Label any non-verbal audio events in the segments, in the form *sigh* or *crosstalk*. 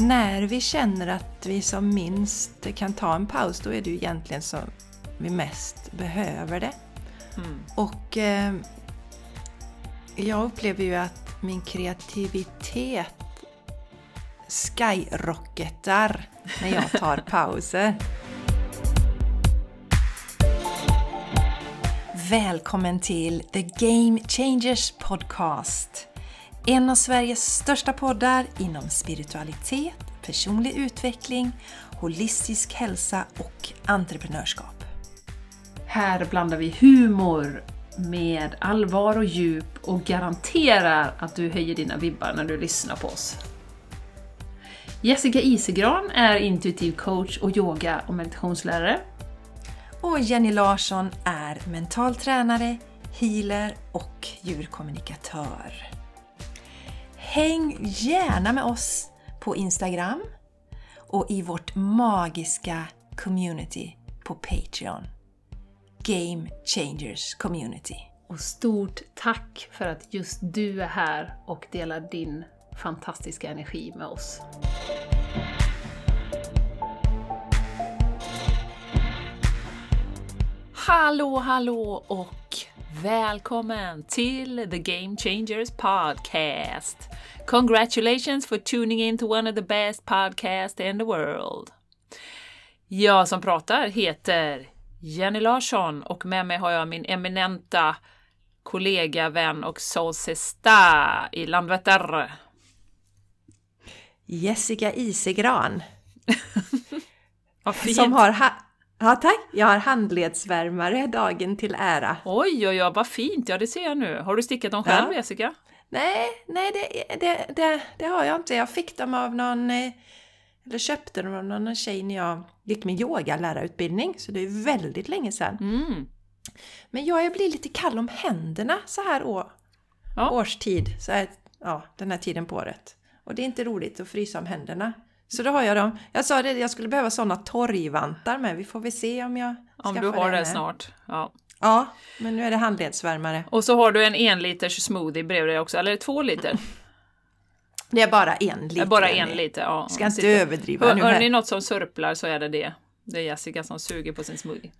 när vi känner att vi som minst kan ta en paus, då är det ju egentligen som vi mest behöver det. Mm. Och eh, jag upplever ju att min kreativitet skyrocketar när jag tar *laughs* pauser. Välkommen till The Game Changers Podcast. En av Sveriges största poddar inom spiritualitet, personlig utveckling, holistisk hälsa och entreprenörskap. Här blandar vi humor med allvar och djup och garanterar att du höjer dina vibbar när du lyssnar på oss. Jessica Isegran är intuitiv coach och yoga och meditationslärare. Och Jenny Larsson är mental tränare, healer och djurkommunikatör. Häng gärna med oss på Instagram och i vårt magiska community på Patreon. Game Changers Community. Och stort tack för att just du är här och delar din fantastiska energi med oss. Hallå, hallå och välkommen till The Game Changers Podcast! Congratulations for tuning in to one of the best podcasts in the world! Jag som pratar heter Jenny Larsson och med mig har jag min eminenta kollega, vän och solsesta i Landvetter. Jessica Isegran. *laughs* Som har ha- ja, tack. Jag har handledsvärmare dagen till ära. Oj, oj, oj, vad fint! Ja, det ser jag nu. Har du stickat dem själv, Ja. Jessica? Nej, nej det, det, det, det har jag inte. Jag fick dem av någon, eh, eller köpte dem av någon tjej när jag gick min yogalärarutbildning, så det är väldigt länge sedan. Mm. Men jag jag blir lite kall om händerna så här å, Ja. årstid, så här, ja, den här tiden på året. Och det är inte roligt att frysa om händerna. Så då har jag dem. Jag sa det, jag skulle behöva sådana torgvantar med. Vi får väl se om jag Om du har det med. snart. Ja. Ja, men nu är det handledsvärmare. Och så har du en enliters smoothie bredvid dig också, eller två liter? Det är bara en liter. bara en liter, ja. Ska inte överdriva Hör, nu hör ni något som surplar så är det det. Det är Jessica som suger på sin smoothie.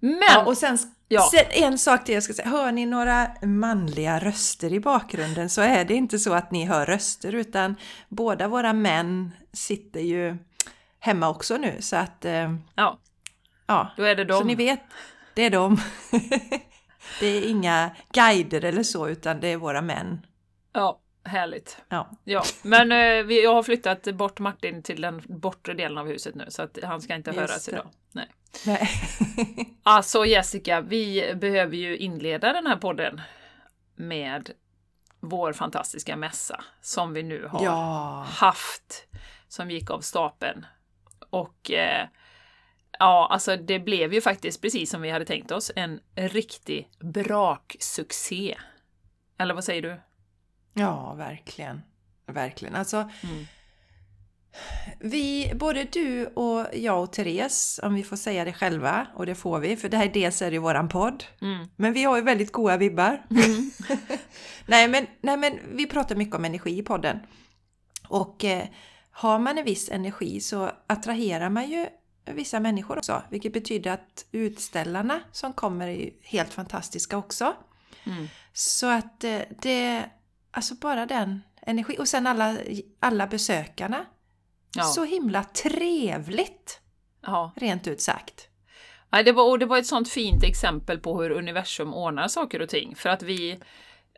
Men! Ja, och sen, Ja. sen en sak till jag ska säga. Hör ni några manliga röster i bakgrunden så är det inte så att ni hör röster utan båda våra män sitter ju hemma också nu så att eh, ja, ja, då är det så dem. ni vet, det är de. *laughs* det är inga guider eller så utan det är våra män. Ja, härligt. Ja. Ja, men eh, vi, jag har flyttat bort Martin till den bortre delen av huset nu så att han ska inte Just höras det. idag. Nej. Nej. *laughs* Alltså Jessica, vi behöver ju inleda den här podden med vår fantastiska mässa som vi nu har ja. haft, som gick av stapeln. Och eh, ja, alltså det blev ju faktiskt precis som vi hade tänkt oss, en riktig braksuccé. Eller vad säger du? Ja, verkligen. Verkligen. Alltså, Mm. vi, både du och jag och Therese, om vi får säga det själva, och det får vi, för det här dels är det ju våran podd, Mm. men vi har ju väldigt goda vibbar. Mm. *laughs* nej, men, nej, men vi pratar mycket om energi i podden. Och eh, har man en viss energi så attraherar man ju vissa människor också, vilket betyder att utställarna som kommer är helt fantastiska också. Mm. Så att eh, det, alltså bara den energi och sen alla, alla besökarna. Ja. Så himla trevligt, ja. rent ut sagt. Nej, det, var, och det var ett sånt fint exempel på hur universum ordnar saker och ting. För att vi,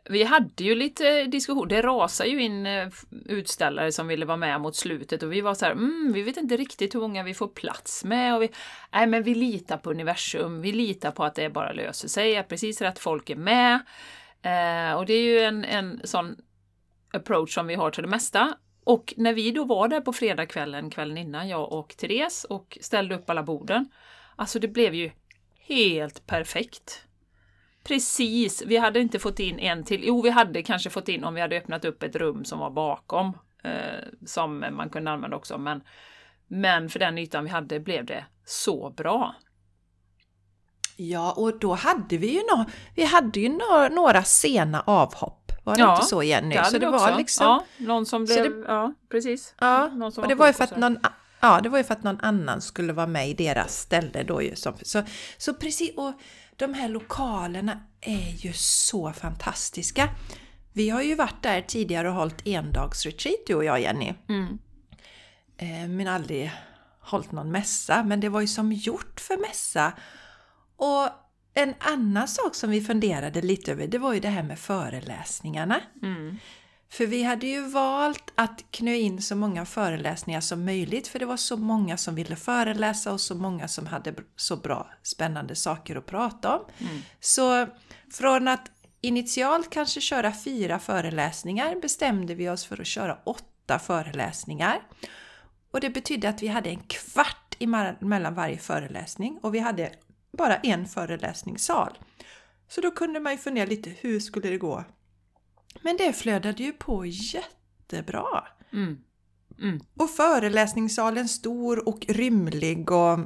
vi hade ju lite diskussion. Det rasade ju in eh, utställare som ville vara med mot slutet och vi var så här, mm, vi vet inte riktigt hur många vi får plats med. Och vi, nej, men vi litar på universum. Vi litar på att det bara löser sig, att precis rätt folk är med. Eh, och det är ju en, en sån approach som vi har till det mesta. Och när vi då var där på fredagskvällen, kvällen innan, jag och Therese, och ställde upp alla borden, alltså det blev ju helt perfekt. Precis, vi hade inte fått in en till. Jo, vi hade kanske fått in om vi hade öppnat upp ett rum som var bakom, eh, som man kunde använda också, men, men för den ytan vi hade blev det så bra. Ja, och då hade vi ju, nå vi hade ju nå några sena avhopp. Var det Ja, inte så Jenny? Det så det var liksom... Ja, någon som blev... Ja, precis. Ja, Någon som och det var ju sjuk för att någon, ja, det var ju för att någon annan skulle vara med i deras ställe då ju. Så, så precis, och de här lokalerna är ju så fantastiska. Vi har ju varit där tidigare och hållit endagsretreat du och jag Jenny. Mm. Eh, men aldrig hållit någon mässa. Men det var ju som gjort för mässa. Och en annan sak som vi funderade lite över, det var ju det här med föreläsningarna. Mm. För vi hade ju valt att knö in så många föreläsningar som möjligt för det var så många som ville föreläsa och så många som hade så bra spännande saker att prata om. Mm. Så från att initialt kanske köra fyra föreläsningar bestämde vi oss för att köra åtta föreläsningar. Och det betydde att vi hade en kvart mellan varje föreläsning och vi hade bara en föreläsningssal. Så då kunde man ju fundera lite, hur skulle det gå? Men det flödade ju på jättebra. Mm. Mm. Och föreläsningssalen stor och rymlig och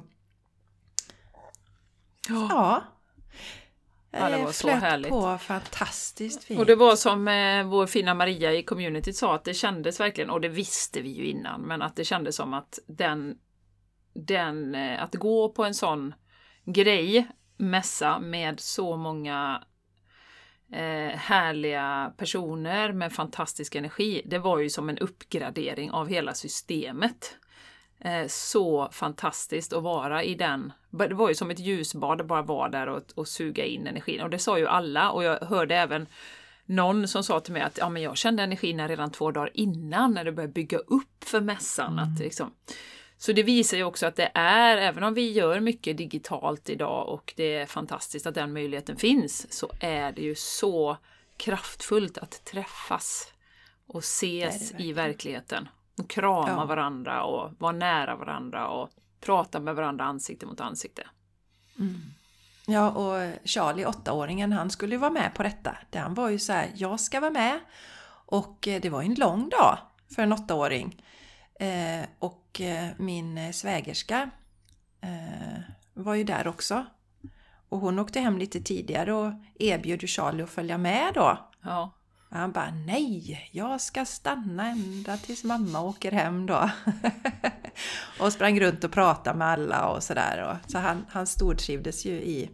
Ja. ja. Ja, det eh, var så flöt härligt. på fantastiskt fint. Och det var som eh, vår fina Maria i communityt sa, att det kändes verkligen, och det visste vi ju innan, men att det kändes som att den, den eh, att gå på en sån grej, mässa med så många eh, härliga personer med fantastisk energi, det var ju som en uppgradering av hela systemet. Eh, så fantastiskt att vara i den. Det var ju som ett ljusbad att bara vara där och, och suga in energin. Och det sa ju alla och jag hörde även någon som sa till mig att ja, men jag kände energin redan två dagar innan när det började bygga upp för mässan. Att liksom, så det visar ju också att det är, även om vi gör mycket digitalt idag och det är fantastiskt att den möjligheten finns, så är det ju så kraftfullt att träffas och ses i verkligen. Och krama Ja. varandra och vara nära varandra och prata med varandra ansikte mot ansikte. Ja, och Charlie, åttaåringen, han skulle ju vara med på detta. Det Han var ju så här, jag ska vara med. Och eh, det var ju en lång dag för en åttaåring. Eh, och eh, min eh, svägerska eh, var ju där också. Och hon åkte hem lite tidigare och erbjöd Charlie att följa med då. Ja, han bara nej, jag ska stanna ända tills mamma åker hem då. *laughs* och sprang runt och pratade med alla och sådär. Så han, han stortrivdes ju i,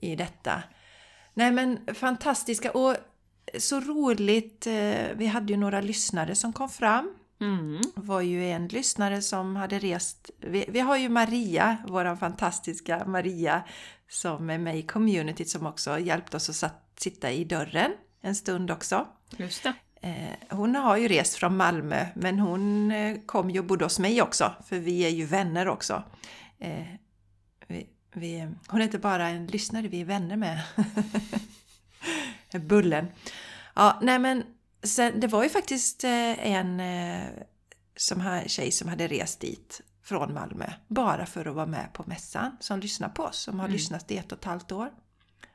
i detta. Nej men fantastiska och så roligt. eh, Vi hade ju några lyssnare som kom fram. Mm. Var ju en lyssnare som hade rest. Vi, vi har ju Maria, vår fantastiska Maria, som är med i communityt som också hjälpt oss att satt, sitta i dörren en stund också. just det. Eh, hon har ju rest från Malmö men hon eh, kom ju och bodde hos mig också för vi är ju vänner också. Eh, vi, vi, hon är inte bara en lyssnare, vi är vänner med. *laughs* Bullen. Ja, nej men sen, det var ju faktiskt eh, en eh, som ha, tjej som hade rest dit från Malmö bara för att vara med på mässan som lyssnar på oss, som har Mm. lyssnat i ett och ett halvt år.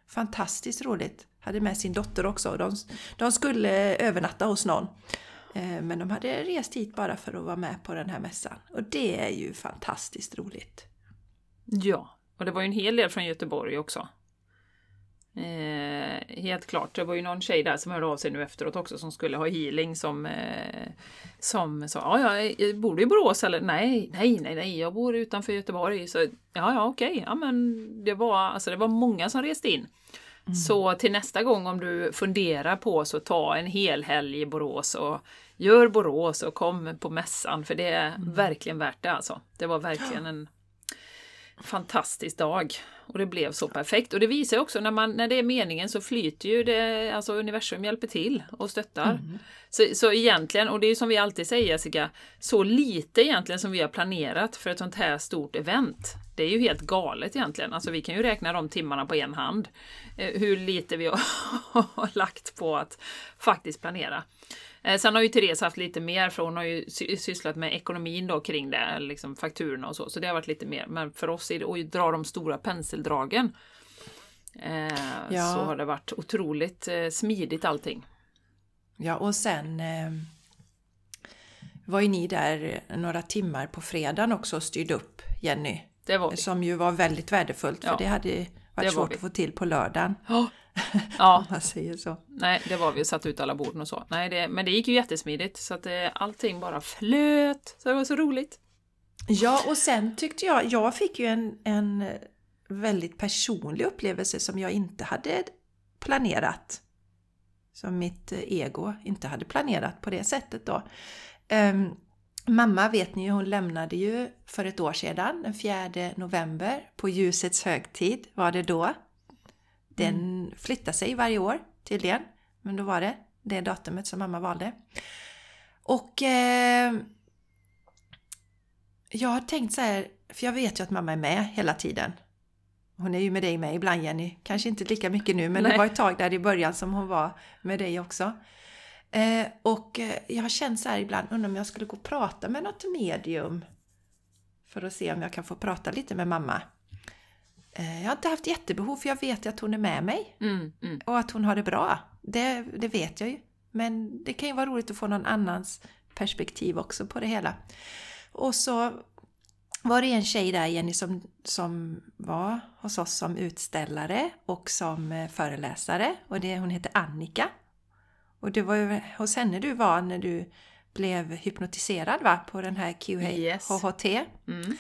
Fantastiskt roligt. Hade med sin dotter också. De, de skulle övernatta hos någon. Eh, Men de hade rest hit bara för att vara med på den här mässan. Och det är ju fantastiskt roligt. Ja, och det var ju en hel del från Göteborg också. Eh, helt klart. Det var ju någon tjej där som hörde av sig nu efteråt också som skulle ha healing som, eh, som sa ja, jag bor du i Borås eller nej, nej, nej, nej, jag bor utanför Göteborg. Så ja, ja, okej, ja, men det var, alltså, det var många som reste in. Så till nästa gång om du funderar på så ta en hel helg i Borås och gör Borås och kom på mässan för det är verkligen värt det alltså. Det var verkligen *gasps* en fantastisk dag. Och det blev så perfekt. Och det visar också när, man, när det är meningen så flyter ju det, alltså universum hjälper till och stöttar. Så, så egentligen, och det är som vi alltid säger Jessica, så lite egentligen som vi har planerat för ett sånt här stort event. Det är ju helt galet egentligen. Alltså vi kan ju räkna de timmarna på en hand. Eh, hur lite vi har *laughs* lagt på att faktiskt planera. Eh, Sen har ju Therese haft lite mer för hon har ju sy- sysslat med ekonomin då kring det, liksom fakturorna och så. Så det har varit lite mer. Men för oss är det att dra de stora penseldragen. Eh, Ja. Så har det varit otroligt eh, smidigt allting. Ja, och sen eh, var ju ni där några timmar på fredagen också och styrde upp Jenny. Som ju var väldigt värdefullt för Ja, det hade varit det var svårt vi. att få till på lördagen. Ja, *laughs* Ja, Om man säger så. nej, det var vi och satt ut alla borden och så. Nej, det, men det gick ju jättesmidigt så att det, allting bara flöt. Så det var så roligt. Ja, och sen tyckte jag, jag fick ju en, en väldigt personlig upplevelse som jag inte hade planerat. Som mitt ego inte hade planerat på det sättet då. Ehm, mamma vet ni ju, hon lämnade ju för ett år sedan, den 4 november, på ljusets högtid var det då. Den flyttar sig varje år tydligen, men då var det det datumet som mamma valde. Och eh, jag har tänkt så här, för jag vet ju att mamma är med hela tiden. Hon är ju med dig med ibland Jenny, kanske inte lika mycket nu men Nej. det var ett tag där i början som hon var med dig också. Eh, och eh, jag har känt så här ibland, undrar om jag skulle gå och prata med något medium för att se om jag kan få prata lite med mamma. Eh, jag har inte haft jättebehov för jag vet ju att hon är med mig Mm, mm. och att hon har det bra. Det, det vet jag ju. Men det kan ju vara roligt att få någon annans perspektiv också på det hela. Och så var det en tjej där Jenny som, som var hos oss som utställare och som eh, föreläsare och det, hon heter Annika. Och det var ju hos henne du var när du blev hypnotiserad va? På den här Yes. QHT. Mm.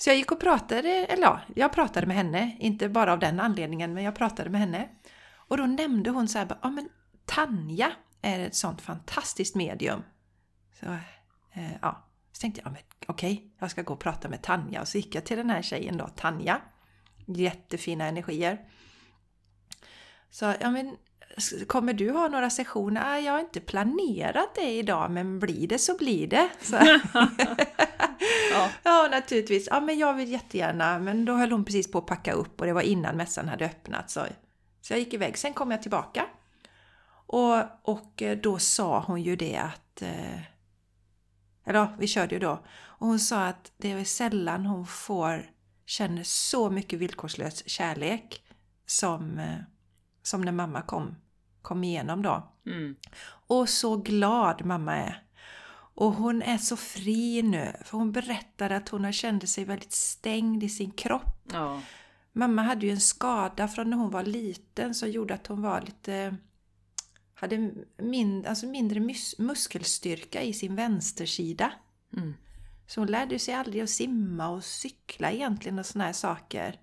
Så jag gick och pratade, eller ja, jag pratade med henne, inte bara av den anledningen, men jag pratade med henne. Och då nämnde hon så här, ja men Tanja är ett sånt fantastiskt medium. Så, eh, ja. så tänkte jag, ja, men okej, jag ska gå och prata med Tanja. Och så gick jag till den här tjejen då, Tanja. Jättefina energier. Så, ja men kommer du ha några sessioner? Jag har inte planerat det idag, men blir det så blir det. Så. *laughs* *laughs* Ja. Ja, naturligtvis. Ja, men jag vill jättegärna. Men då höll hon precis på att packa upp och det var innan mässan hade öppnat. Så, så jag gick iväg. Sen kom jag tillbaka. Och, och eh, då sa hon ju det att... eh, Eller ja, vi körde ju då. Och hon sa att det är sällan hon får känner så mycket villkorslös kärlek som, eh, som när mamma kom, kom igenom då. Mm. Och så glad mamma är. Och hon är så fri nu. För hon berättade att hon kände sig väldigt stängd i sin kropp. Ja. Mamma hade ju en skada från när hon var liten som gjorde att hon var lite... Hade min, alltså mindre mus, muskelstyrka i sin vänstersida. Mm. Så hon lärde sig aldrig att simma och cykla egentligen och såna här saker.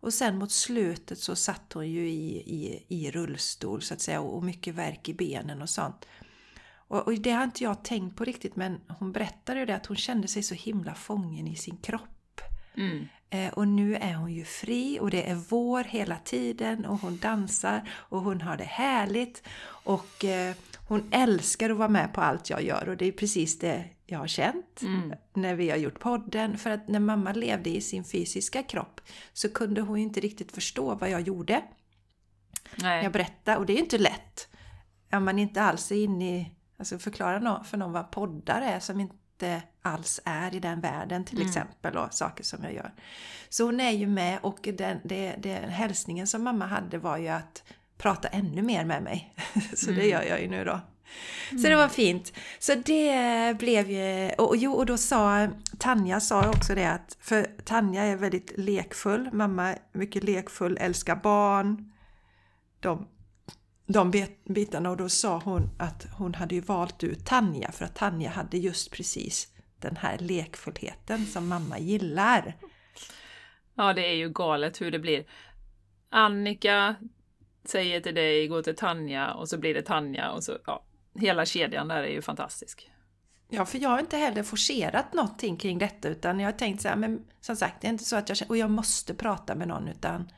Och sen mot slutet så satt hon ju i, i, i rullstol så att säga och mycket värk i benen och sånt. Och, och det har inte jag tänkt på riktigt men hon berättade ju det att hon kände sig så himla fången i sin kropp. Mm. Eh, och nu är hon ju fri och det är vår hela tiden och hon dansar och hon har det härligt. Och eh, hon älskar att vara med på allt jag gör och det är precis det jag har känt Mm. när vi har gjort podden. För att när mamma levde i sin fysiska kropp så kunde hon ju inte riktigt förstå vad jag gjorde. Nej. Jag berättade och det är ju inte lätt. Om man inte alls är inne i, alltså förklara för någon vad poddar är som inte alls är i den världen till Mm. exempel och saker som jag gör. Så hon är ju med och den, det, det, hälsningen som mamma hade var ju att prata ännu mer med mig. *laughs* Så det Mm. gör jag ju nu då. Så det var fint. Så det blev ju... Och, och, jo, och då sa Tanja sa också det att... För Tanja är väldigt lekfull. Mamma är mycket lekfull, älskar barn. De, de bitarna. Och då sa hon att hon hade ju valt ut Tanja för att Tanja hade just precis den här lekfullheten som mamma gillar. Ja, det är ju galet hur det blir. Annika säger till dig, gå till Tanja och så blir det Tanja och så, ja. Hela kedjan där är ju fantastisk. Ja, för jag har inte heller forcerat någonting kring detta utan jag har tänkt så här, men som sagt, det är inte så att jag känner, och jag måste prata med någon utan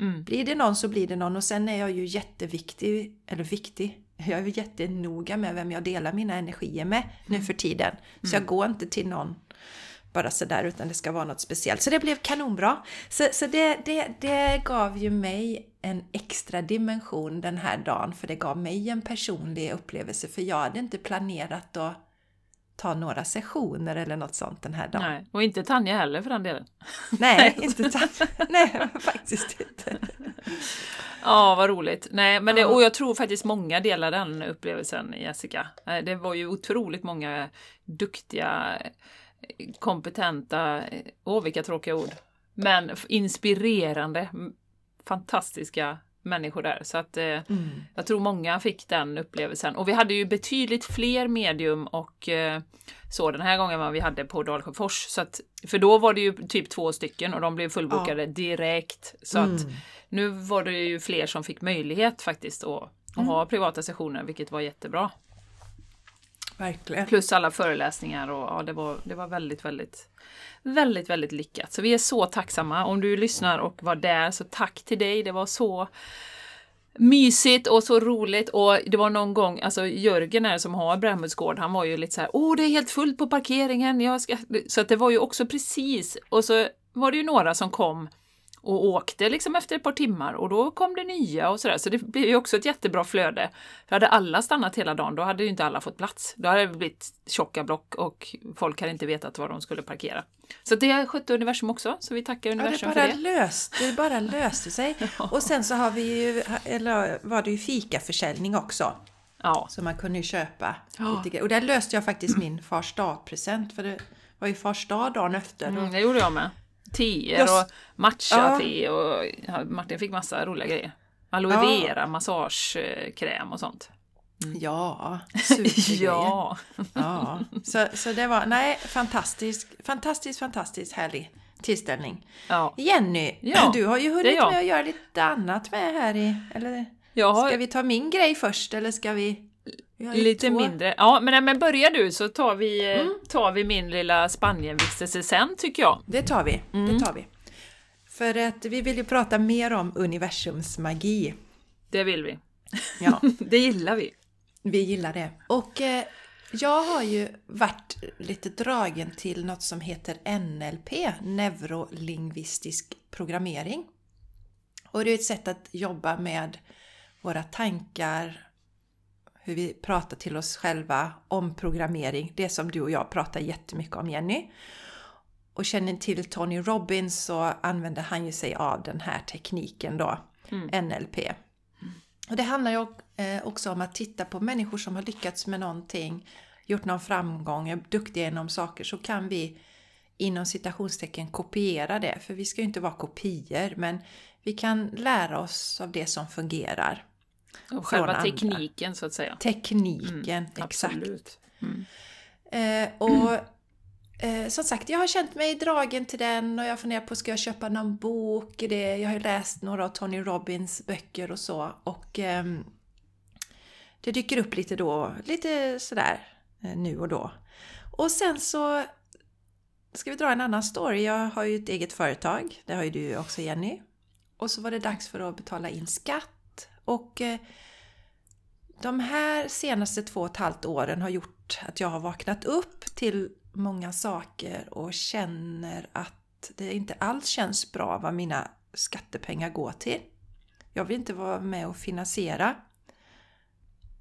Mm. blir det någon så blir det någon och sen är jag ju jätteviktig, eller viktig, jag är ju jättenoga med vem jag delar mina energier med nu för tiden. Så jag går inte till någon bara sådär utan det ska vara något speciellt. Så det blev kanonbra. Så, så det, det, det gav ju mig en extra dimension den här dagen för det gav mig en personlig upplevelse för jag hade inte planerat att ta några sessioner eller något sånt den här dagen. Nej. Och inte Tanja heller för den delen. Nej, *laughs* inte ta, nej faktiskt inte. *laughs* Ja, vad roligt. Nej, men det, och jag tror faktiskt många delar den upplevelsen, Jessica. Eh, Det var ju otroligt många duktiga, kompetenta, eh, åh vilka tråkiga ord, men inspirerande, fantastiska människor där. Så att eh, Mm. jag tror många fick den upplevelsen. Och vi hade ju betydligt fler medium och eh, så den här gången vad vi hade på Dalsjöfors. Så att, för då var det ju typ två stycken och de blev fullbokade direkt. Så att Mm. nu var det ju fler som fick möjlighet faktiskt att, att Mm. ha privata sessioner, vilket var jättebra. Verkligen. Plus alla föreläsningar och ja, det var, det var väldigt, väldigt, väldigt, väldigt lyckat. Så vi är så tacksamma. Om du lyssnar och var där, så tack till dig. Det var så mysigt och så roligt. Och det var någon gång, alltså Jörgen här som har Brämhultsgård, han var ju lite så här, åh det är helt fullt på parkeringen. Jag ska... Så att det var ju också precis, och så var det ju några som kom och åkte liksom efter ett par timmar och då kom det nya och sådär. Så det blev ju också ett jättebra flöde. För hade alla stannat hela dagen, då hade ju inte alla fått plats. Då hade det blivit tjocka block och folk hade inte vetat var de skulle parkera. Så det skötte universum också, så vi tackar Ja, det universum bara, för det. löst, det bara *laughs* löste sig. Och sen så har vi ju, eller var det ju fikaförsäljning också. Ja, Så man kunde ju köpa Ja. lite. Och där löste jag faktiskt min fars dag-present. För det var ju fars dag dagen efter. mm, det gjorde jag med. Teer och matcha-te Ja. och ja, Martin fick massa roliga grejer. Aloe Ja. vera, massagekräm och sånt. ja, *laughs* supergrejer. Ja, ja. Så, så det var, nej, fantastisk, fantastiskt, fantastiskt härlig tillställning. ja. Jenny, Ja, du har ju hunnit med att göra lite annat med här i, eller ska vi ta min grej först eller ska vi? Lite två. mindre. Ja, men, men börjar du så tar vi, eh, Mm. tar vi min lilla Spanienvistelse sen tycker jag. Det tar vi, Mm. det tar vi. För att vi vill ju prata mer om universums magi. Det vill vi. Ja, *laughs* Det gillar vi. vi gillar det. Och eh, jag har ju varit lite dragen till något som heter NLP, neurolingvistisk programmering. Och det är ett sätt att jobba med våra tankar, hur vi pratar till oss själva om programmering. Det som du och jag pratar jättemycket om Jenny. Och känner till Tony Robbins så använder han ju sig av den här tekniken då, Mm. NLP. Och det handlar ju eh, också om att titta på människor som har lyckats med någonting, gjort någon framgång, är duktiga inom saker, så kan vi inom citationstecken kopiera det. För vi ska ju inte vara kopior, men vi kan lära oss av det som fungerar. Och själva andra. tekniken så att säga. Tekniken, exakt. Absolut. Mm. Eh, och eh, som sagt, jag har känt mig dragen till den och jag funderar på, ska jag köpa någon bok det? Jag har ju läst några av Tony Robbins böcker och så och ehm, det dyker upp lite då, lite sådär eh, nu och då. Och sen så ska vi dra en annan story. Jag har ju ett eget företag, det har ju du också Jenny. Och så var det dags för att betala in skatt och eh, de här senaste två och ett halvt åren har gjort att jag har vaknat upp till många saker och känner att det inte alls känns bra vad mina skattepengar går till. Jag vill inte vara med och finansiera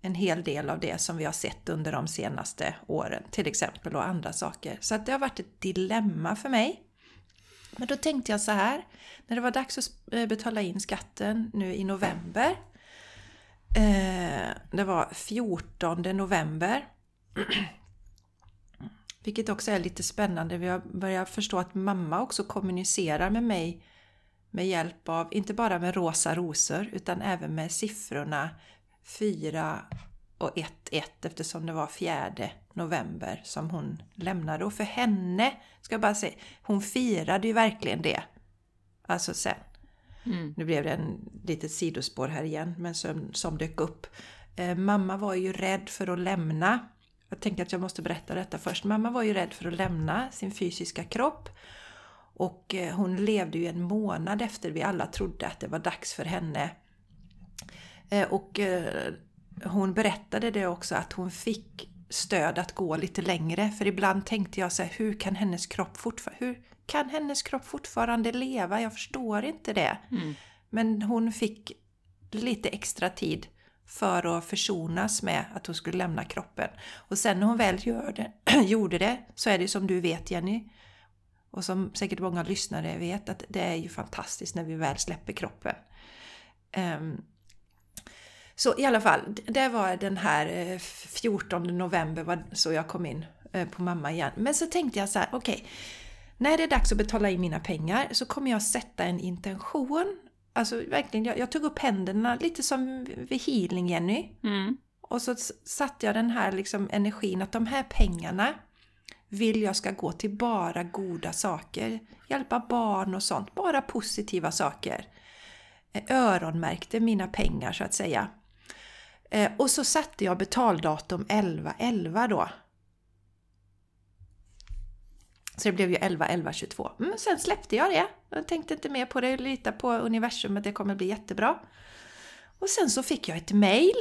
en hel del av det som vi har sett under de senaste åren till exempel och andra saker. Så att det har varit ett dilemma för mig. Men då tänkte jag så här, när det var dags att eh, betala in skatten nu i november Eh, det var 14 november. *clears throat* Vilket också är lite spännande. Vi har börjat förstå att mamma också kommunicerar med mig med hjälp av, inte bara med rosa rosor, utan även med siffrorna 4 och 1, 1 eftersom det var 4 november som hon lämnade. Och för henne, ska jag bara säga, hon firade ju verkligen det. Alltså sen. Mm. Nu blev det en litet sidospår här igen, men som, som dök upp. Eh, mamma var ju rädd för att lämna. Jag tänkte att jag måste berätta detta först. Mamma var ju rädd för att lämna sin fysiska kropp. Och eh, hon levde ju en månad efter vi alla trodde att det var dags för henne. Eh, och eh, hon berättade det också att hon fick stöd att gå lite längre. För ibland tänkte jag så här, hur kan hennes kropp fortfarande... Hur kan hennes kropp fortfarande leva? Jag förstår inte det. Mm. Men hon fick lite extra tid för att försonas med att hon skulle lämna kroppen. Och sen när hon väl gör det, *clears throat* gjorde det så är det som du vet Jenny, och som säkert många lyssnare vet, att det är ju fantastiskt när vi väl släpper kroppen. Ehm, så i alla fall, det var den här eh, 14 november var så jag kom in eh, på mamma igen. Men så tänkte jag så här, okej, när det är dags att betala in mina pengar så kommer jag sätta en intention alltså verkligen, jag, jag tog upp händerna lite som vid healing Jenny. Mm. Och så satte jag den här liksom energin att de här pengarna vill jag ska gå till bara goda saker. Hjälpa barn och sånt, bara positiva saker. Eh, öronmärkte mina pengar så att säga. Eh, och så satte jag betaldatum 11.11 då. Så det blev ju 11, 11, 22. Men sen släppte jag det. Jag tänkte inte mer på det, lita på universum att det kommer bli jättebra. Och sen så fick jag ett mail.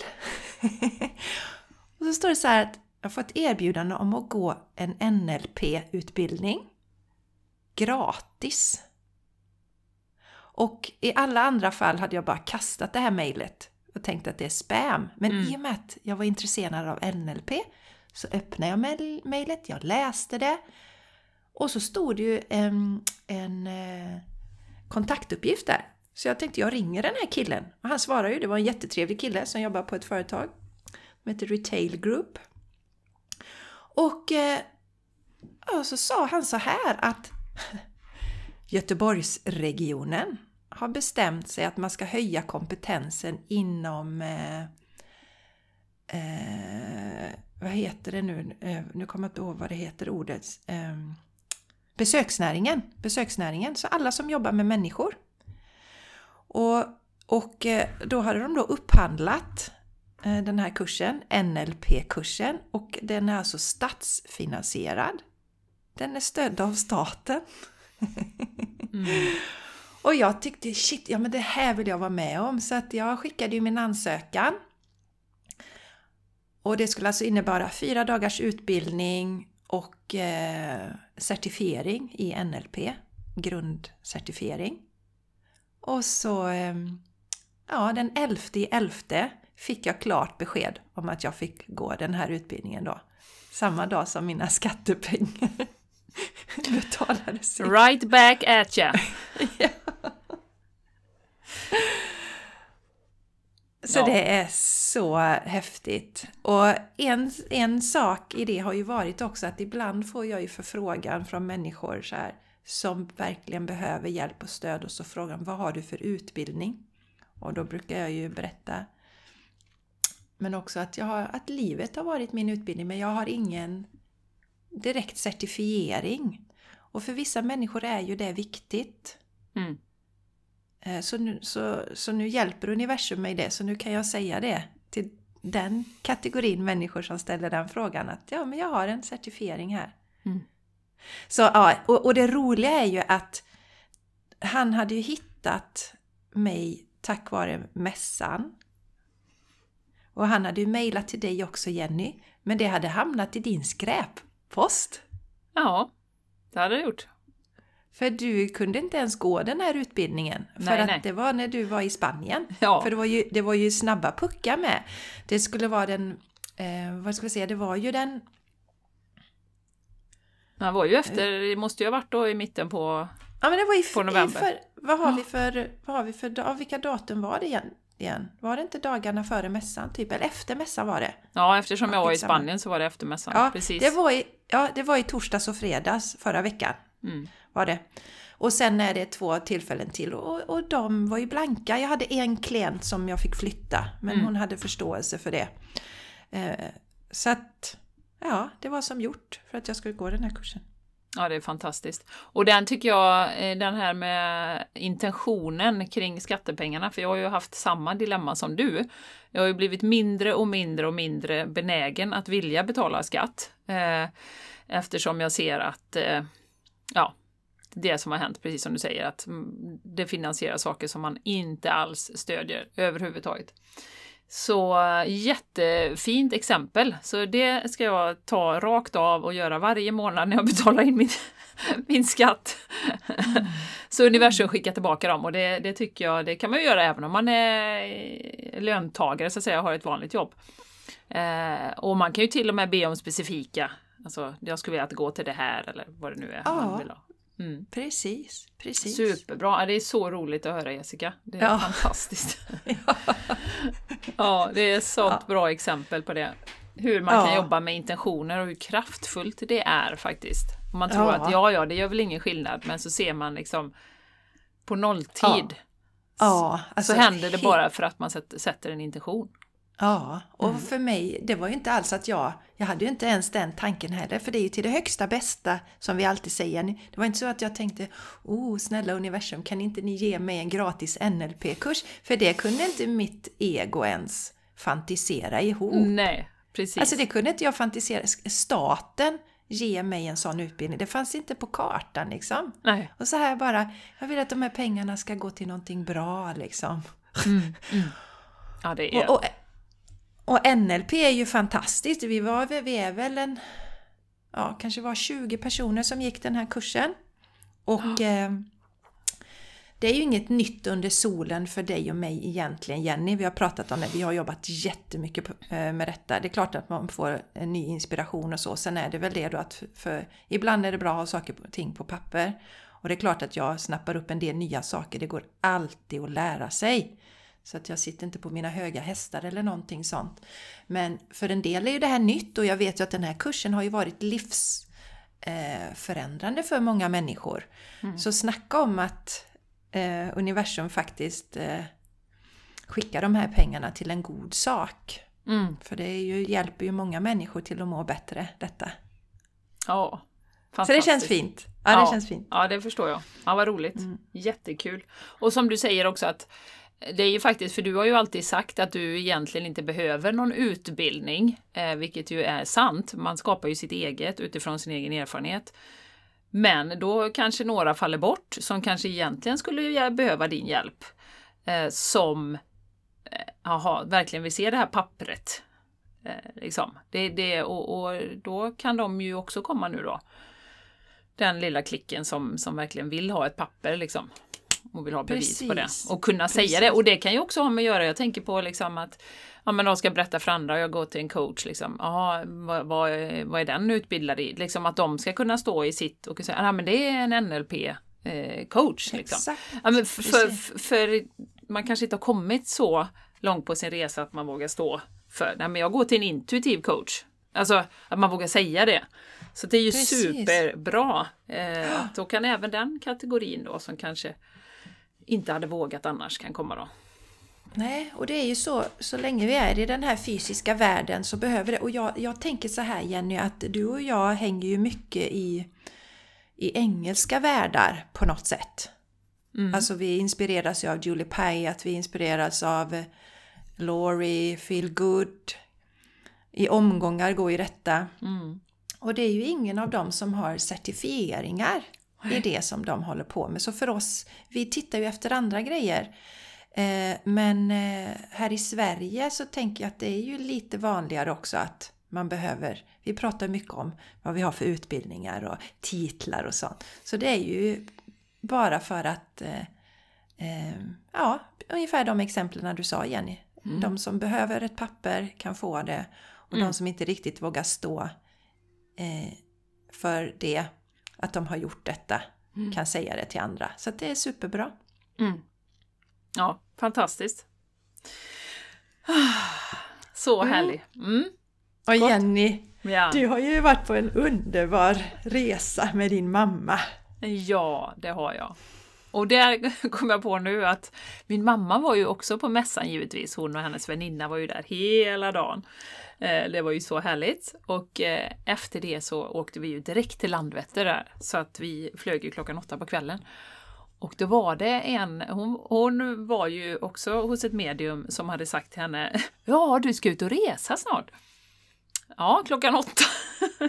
*laughs* och så står det så här att jag fått erbjudande om att gå en NLP-utbildning. Gratis. Och i alla andra fall hade jag bara kastat det här mejlet och tänkt att det är spam. Men mm. i och med att jag var intresserad av NLP så öppnade jag mejlet, jag läste det och så stod det ju en, en kontaktuppgift där. Så jag tänkte jag ringer den här killen. Och han svarar ju, det var en jättetrevlig kille som jobbar på ett företag. som heter Retail Group. Och, eh, och så sa han så här att *laughs* Göteborgsregionen har bestämt sig att man ska höja kompetensen inom eh, eh, vad heter det nu? Eh, nu kommer jag inte ihåg vad det heter ordet. Eh, besöksnäringen. Besöksnäringen, så alla som jobbar med människor. Och, och eh, då hade de då upphandlat eh, den här kursen, NLP-kursen, och den är alltså statsfinansierad. Den är stödd av staten. Mm. och jag tyckte shit, ja men det här vill jag vara med om så att jag skickade ju min ansökan. Och det skulle alltså innebära fyra dagars utbildning och eh, certifiering i NLP, grundcertifiering. Och så, eh, ja den 11 i 11 fick jag klart besked om att jag fick gå den här utbildningen då. Samma dag som mina skattepengar *laughs* betalades. Right back at ya! *laughs* ja. Så ja. det är så häftigt. Och en, en sak i det har ju varit också att ibland får jag ju förfrågan från människor så här, som verkligen behöver hjälp och stöd och så frågan vad har du för utbildning? Och då brukar jag ju berätta men också att, jag har, att livet har varit min utbildning men jag har ingen direkt certifiering. Och för vissa människor är ju det viktigt. Mm. Eh, så nu, så, så nu hjälper universum mig det, så nu kan jag säga det till den kategorin människor som ställer den frågan att ja, men jag har en certifiering här. Mm. Så ja, och, och det roliga är ju att han hade ju hittat mig tack vare mässan. Och han hade ju mejlat till dig också Jenny, men det hade hamnat i din skräppost. Ja, det hade det gjort. För du kunde inte ens gå den här utbildningen. För nej, att nej. det var när du var i Spanien. Ja. För det var, ju, det var ju snabba puckar med. Det skulle vara den... Eh, vad ska vi säga? Det var ju den... Det var ju efter, det måste ju ha varit då i mitten på Ja men det var i, på november. I för, vad har vi för, vad har vi för, vilka datum var det igen? igen? Var det inte dagarna före mässan typ? Eller efter mässan var det? Ja, eftersom jag var i Spanien så var det efter mässan. Ja, Precis. Det var i, ja, det var i torsdags och fredags förra veckan. Mm var det. Och sen är det två tillfällen till och, och de var ju blanka. Jag hade en klient som jag fick flytta men mm. hon hade förståelse för det. Eh, så att ja, det var som gjort för att jag skulle gå den här kursen. Ja, det är fantastiskt. Och den tycker jag, eh, den här med intentionen kring skattepengarna, för jag har ju haft samma dilemma som du. Jag har ju blivit mindre och mindre och mindre benägen att vilja betala skatt. Eh, eftersom jag ser att, eh, ja, det som har hänt, precis som du säger, att det finansierar saker som man inte alls stödjer överhuvudtaget. Så jättefint exempel. Så det ska jag ta rakt av och göra varje månad när jag *laughs* betalar in min, *laughs* min skatt. Mm. *laughs* Så universum skickar tillbaka dem och det, det tycker jag, det kan man göra även om man är löntagare så att säga, har ett vanligt jobb. Eh, och man kan ju till och med be om specifika Alltså, jag skulle vilja att gå till det här eller vad det nu är ja, man vill ha. Mm. Precis, precis. Superbra, det är så roligt att höra Jessica. Det är ja. fantastiskt. *laughs* ja. det är ett sånt ja. bra exempel på det. Hur man ja. kan jobba med intentioner och hur kraftfullt det är faktiskt. Om man tror att ja, ja, det gör väl ingen skillnad, men så ser man liksom på nolltid Ja, alltså, så händer det bara för att man sätter en intention. Ja, och Mm. för mig, det var ju inte alls att jag, jag hade ju inte ens den tanken heller, för det är ju till det högsta bästa som vi alltid säger. Det var inte så att jag tänkte, oh snälla universum, kan inte ni ge mig en gratis NLP-kurs? För det kunde inte mitt ego ens fantisera ihop. Nej, precis. Alltså det kunde inte jag fantisera. Staten ge mig en sån utbildning, det fanns inte på kartan liksom. Nej. Och så här bara, jag vill att de här pengarna ska gå till någonting bra liksom. *laughs* Ja, det är... Och, och, och NLP är ju fantastiskt. Vi, var, vi är väl en, ja kanske var 20 personer som gick den här kursen. Och eh, det är ju inget nytt under solen för dig och mig egentligen Jenny. Vi har pratat om det, vi har jobbat jättemycket eh, med detta. Det är klart att man får en ny inspiration och så. Sen är det väl det då att för ibland är det bra att ha saker och ting på papper. Och det är klart att jag snappar upp en del nya saker. Det går alltid att lära sig. Så att jag sitter inte på mina höga hästar eller någonting sånt. Men för en del är ju det här nytt och jag vet ju att den här kursen har ju varit livsförändrande för många människor. Så snacka om att eh, universum faktiskt eh, skickar de här pengarna till en god sak. Mm. För det ju, hjälper ju många människor till att må bättre detta. Ja. Så det känns fint. Ja, det känns fint. Ja, det förstår jag. Ja, vad roligt. Jättekul. Och som du säger också att det är ju faktiskt, för du har ju alltid sagt att du egentligen inte behöver någon utbildning, eh, vilket ju är sant. Man skapar ju sitt eget utifrån sin egen erfarenhet. Men då kanske några faller bort som kanske egentligen skulle behöva din hjälp. Eh, som eh, aha, verkligen vill se det här pappret. Liksom. det, det, och, och då kan de ju också komma nu då. Den lilla klicken som, som verkligen vill ha ett papper liksom. Och vill ha bevis på det. Precis. Och kunna säga det. Och det kan ju också ha med att göra, jag tänker på liksom att ja, men de ska berätta för andra, jag går till en coach liksom. Jaha, vad, vad, vad är den utbildad i? Liksom att de ska kunna stå i sitt och säga, ja men det är en NLP eh, coach liksom. Exakt. Ja, men för, för, Precis. för man kanske inte har kommit så långt på sin resa att man vågar stå för, nej men jag går till en intuitiv coach. Alltså att man vågar säga det. Så det är ju Precis. superbra. Eh, att då kan även den kategorin då som kanske inte hade vågat annars kan komma då. Nej, och det är ju så, så länge vi är i den här fysiska världen så behöver det, och jag, jag tänker så här Jenny, att du och jag hänger ju mycket i, i engelska världar på något sätt. Alltså vi inspireras ju av Julie Pyatt, vi inspireras av Laurie, Feel Good. I omgångar går ju detta. Mm. Och det är ju ingen av dem som har certifieringar i det som de håller på med. Så för oss, vi tittar ju efter andra grejer. Eh, men eh, här i Sverige så tänker jag att det är ju lite vanligare också att man behöver, vi pratar mycket om vad vi har för utbildningar och titlar och sånt. Så det är ju bara för att, eh, ja, ungefär de exemplen du sa Jenny. De som behöver ett papper kan få det och de som inte riktigt vågar stå för det, att de har gjort detta, kan säga det till andra. Så det är superbra. Mm. Ja, fantastiskt. Så härlig. Mm. Och Jenny, Ja. du har ju varit på en underbar resa med din mamma. ja, det har jag. Och där *laughs* kom jag på nu att min mamma var ju också på mässan givetvis. Hon och hennes väninna var ju där hela dagen. Eh, det var ju så härligt. Och eh, efter det så åkte vi ju direkt till Landvetter där. Så att vi flög ju klockan åtta på kvällen. Och då var det en, hon, hon var ju också hos ett medium som hade sagt till henne *laughs* Ja, du ska ut och resa snart. Ja, klockan åtta.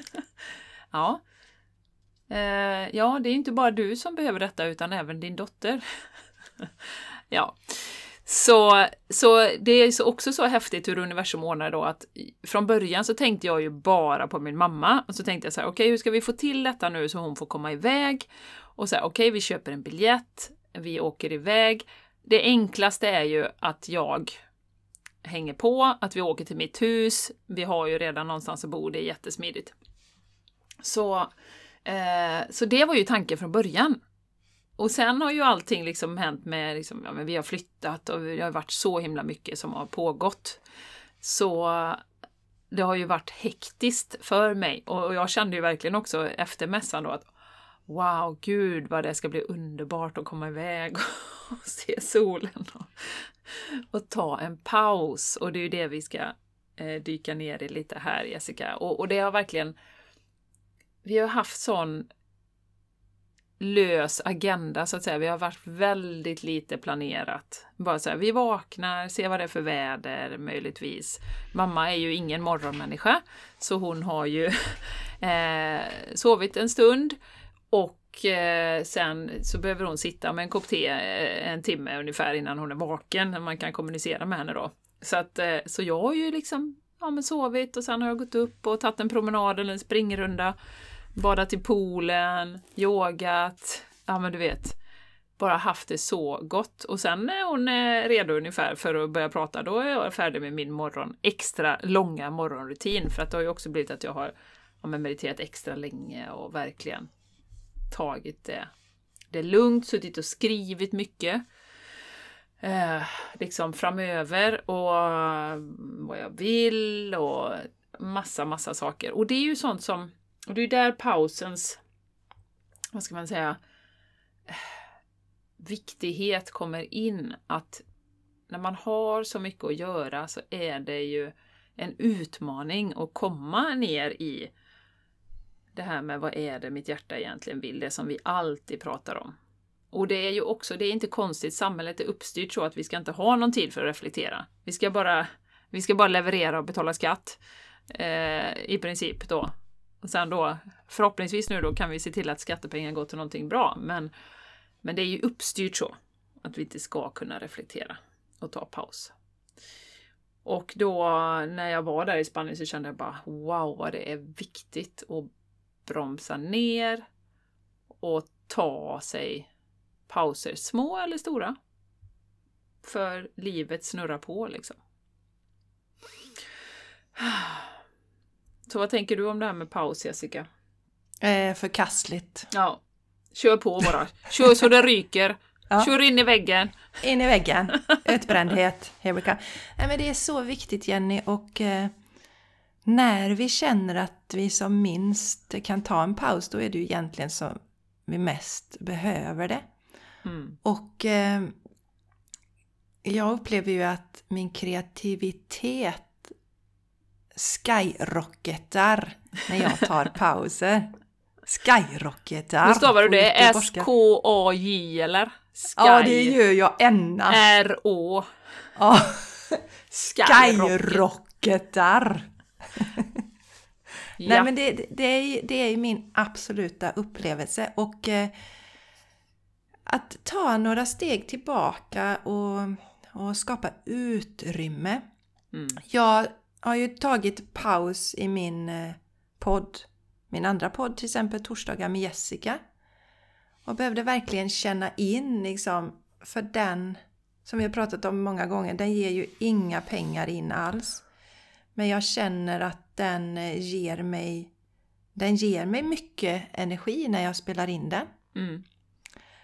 *laughs* ja. Eh, ja, det är inte bara du som behöver detta utan även din dotter. *laughs* ja. Så, så det är också så häftigt hur universum ordnar då att från början så tänkte jag ju bara på min mamma och så tänkte jag så här, okej hur ska vi få till detta nu så hon får komma iväg? Och så här, okej vi köper en biljett, vi åker iväg. Det enklaste är ju att jag hänger på, att vi åker till mitt hus. Vi har ju redan någonstans att bo, det är jättesmidigt. Så, eh, så det var ju tanken från början. Och sen har ju allting liksom hänt med, liksom, ja, men vi har flyttat och det har varit så himla mycket som har pågått. Så det har ju varit hektiskt för mig och jag kände ju verkligen också efter mässan då att Wow, gud vad det ska bli underbart att komma iväg *laughs* och se solen och, och ta en paus. Och det är ju det vi ska eh, dyka ner i lite här Jessica. Och, och det har verkligen vi har haft sån lös agenda så att säga. Vi har varit väldigt lite planerat. Bara så här, vi vaknar, ser vad det är för väder möjligtvis. Mamma är ju ingen morgonmänniska, så hon har ju *laughs* eh, sovit en stund och eh, sen så behöver hon sitta med en kopp te eh, en timme ungefär innan hon är vaken, när man kan kommunicera med henne då. Så att, eh, så jag har ju liksom ja, men sovit och sen har jag gått upp och tagit en promenad eller en springrunda badat i poolen, yogat, ja men du vet. Bara haft det så gott. Och sen när hon är redo ungefär för att börja prata, då är jag färdig med min morgon, extra långa morgonrutin. För att det har ju också blivit att jag har ja, mediterat extra länge och verkligen tagit det. Det är lugnt, suttit och skrivit mycket. Eh, liksom framöver och eh, vad jag vill och massa, massa saker. Och det är ju sånt som och det är där pausens, vad ska man säga, eh, viktighet kommer in. Att när man har så mycket att göra så är det ju en utmaning att komma ner i det här med vad är det mitt hjärta egentligen vill, det som vi alltid pratar om. Och det är ju också, det är inte konstigt, samhället är uppstyrt så att vi ska inte ha någon tid för att reflektera. Vi ska bara, vi ska bara leverera och betala skatt. Eh, I princip då. Och sen då, förhoppningsvis nu då kan vi se till att skattepengar går till någonting bra. Men, men det är ju uppstyrt så att vi inte ska kunna reflektera och ta paus. Och då när jag var där i Spanien så kände jag bara wow vad det är viktigt att bromsa ner och ta sig pauser, små eller stora. För livet snurrar på liksom. *sighs* Så vad tänker du om det här med paus, Jessica? Eh, förkastligt. Ja. Kör på bara. Kör så det ryker. Ja. Kör in i väggen. In i väggen. *laughs* Utbrändhet. Come. Nej, men det är så viktigt Jenny och eh, när vi känner att vi som minst kan ta en paus då är det ju egentligen som vi mest behöver det. Mm. Och eh, jag upplever ju att min kreativitet skyrocketar när jag tar pauser. Skyrocketar. Hur stavar du det? S-K-A-J eller? Sky. Ja, det gör jag ennast. R-Å. Ja. Skyrocketar. *laughs* ja. Nej men det, det, är, det är min absoluta upplevelse och eh, att ta några steg tillbaka och, och skapa utrymme. Mm. Jag har ju tagit paus i min eh, podd, min andra podd till exempel, Torsdagar med Jessica. Och behövde verkligen känna in liksom, för den, som vi har pratat om många gånger, den ger ju inga pengar in alls. Men jag känner att den eh, ger mig, den ger mig mycket energi när jag spelar in den. Mm.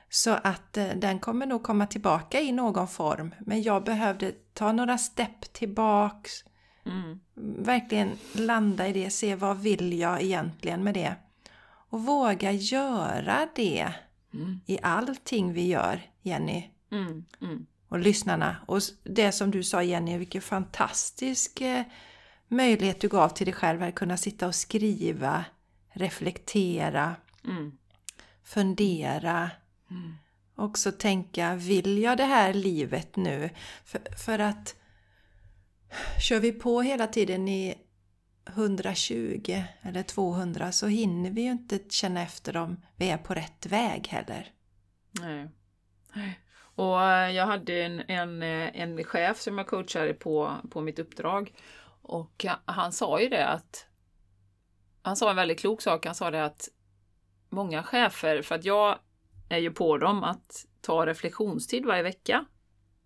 Så att eh, den kommer nog komma tillbaka i någon form. Men jag behövde ta några stepp tillbaks, Mm. Verkligen landa i det, se vad vill jag egentligen med det? Och våga göra det mm. i allting vi gör, Jenny. Mm. mm. Och lyssnarna. Och det som du sa Jenny, vilken fantastisk eh, möjlighet du gav till dig själv att kunna sitta och skriva, reflektera, mm. fundera. Mm. Också tänka, vill jag det här livet nu? För, för att Kör vi på hela tiden i 120 eller 200 så hinner vi ju inte känna efter om vi är på rätt väg heller. Nej. Och eh, jag hade en, en, eh, en chef som jag coachade på, på mitt uppdrag och eh, han sa ju det att han sa en väldigt klok sak. Han sa det att många chefer, för att jag är ju på dem att ta reflektionstid varje vecka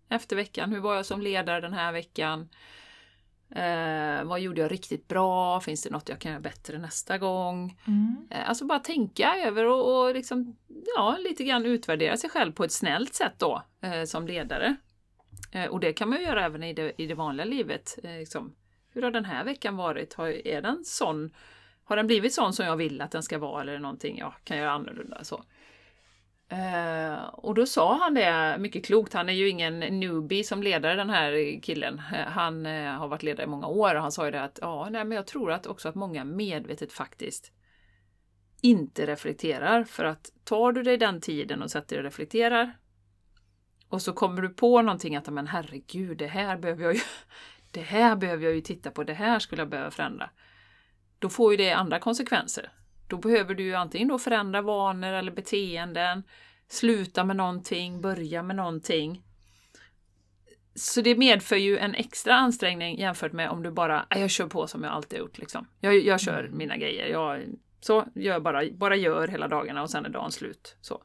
efter veckan. Hur var jag som ledare den här veckan? Eh, vad gjorde jag riktigt bra? Finns det något jag kan göra bättre nästa gång? Mm. Eh, alltså bara tänka över och, och liksom, ja, lite grann utvärdera sig själv på ett snällt sätt då eh, som ledare. Eh, och det kan man ju göra även i det, i det vanliga livet. Eh, liksom, hur har den här veckan varit? Har, är den sån har den blivit sån som jag vill att den ska vara eller någonting jag kan göra annorlunda så. Eh, och då sa han det mycket klokt. Han är ju ingen newbie som ledare den här killen. Eh, han eh, har varit ledare i många år och han sa ju det att ja, nej, men jag tror att också att många medvetet faktiskt inte reflekterar. För att tar du dig den tiden och sätter dig och reflekterar och så kommer du på någonting att men herregud, det här behöver jag ju, *laughs* det här behöver jag ju titta på, det här skulle jag behöva förändra. Då får ju det andra konsekvenser. Då behöver du ju antingen då förändra vanor eller beteenden, sluta med någonting, börja med någonting. Så det medför ju en extra ansträngning jämfört med om du bara, jag kör på som jag alltid gjort. Liksom. Jag, jag kör mm. mina grejer. Jag, så, gör bara, bara gör hela dagarna och sen är dagen slut. Så.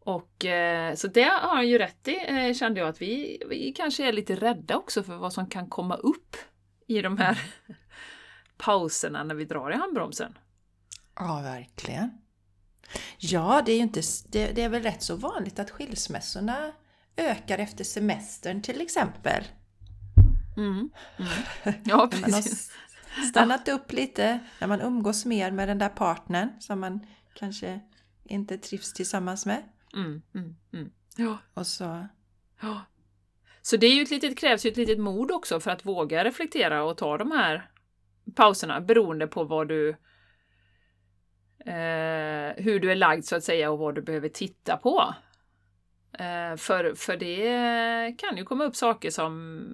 Och eh, så det har han ju rätt i, eh, kände jag att vi, vi kanske är lite rädda också för vad som kan komma upp i de här *laughs* pauserna när vi drar i handbromsen. Ja, verkligen. Ja, det är ju inte, det, det är väl rätt så vanligt att skilsmässorna ökar efter semestern till exempel. Mm. Mm. *laughs* Ja, precis. stannat upp lite, när man umgås mer med den där partnern som man kanske inte trivs tillsammans med. Mm, mm, mm. Ja. Och så... Ja. Så det är ju ett litet, krävs ju ett litet mod också för att våga reflektera och ta de här pauserna beroende på vad du eh, hur du är lagd så att säga och vad du behöver titta på. Eh, för, för det kan ju komma upp saker som,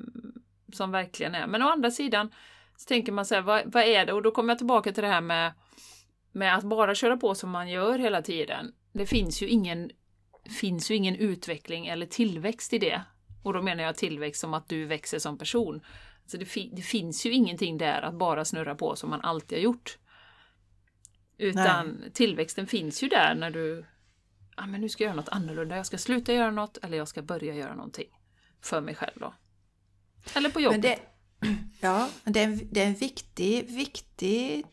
som verkligen är. Men å andra sidan så tänker man så här, vad, vad är det? Och då kommer jag tillbaka till det här med, med att bara köra på som man gör hela tiden. Det finns ju ingen finns ju ingen utveckling eller tillväxt i det. Och då menar jag tillväxt som att du växer som person. Så det, fi det finns ju ingenting där att bara snurra på som man alltid har gjort. Utan Nej. tillväxten finns ju där när du ah, men nu ska jag göra något annorlunda. Jag ska sluta göra något eller jag ska börja göra någonting. För mig själv då. Eller på jobbet. *clears throat* Ja, det är, en, det är en viktig, viktig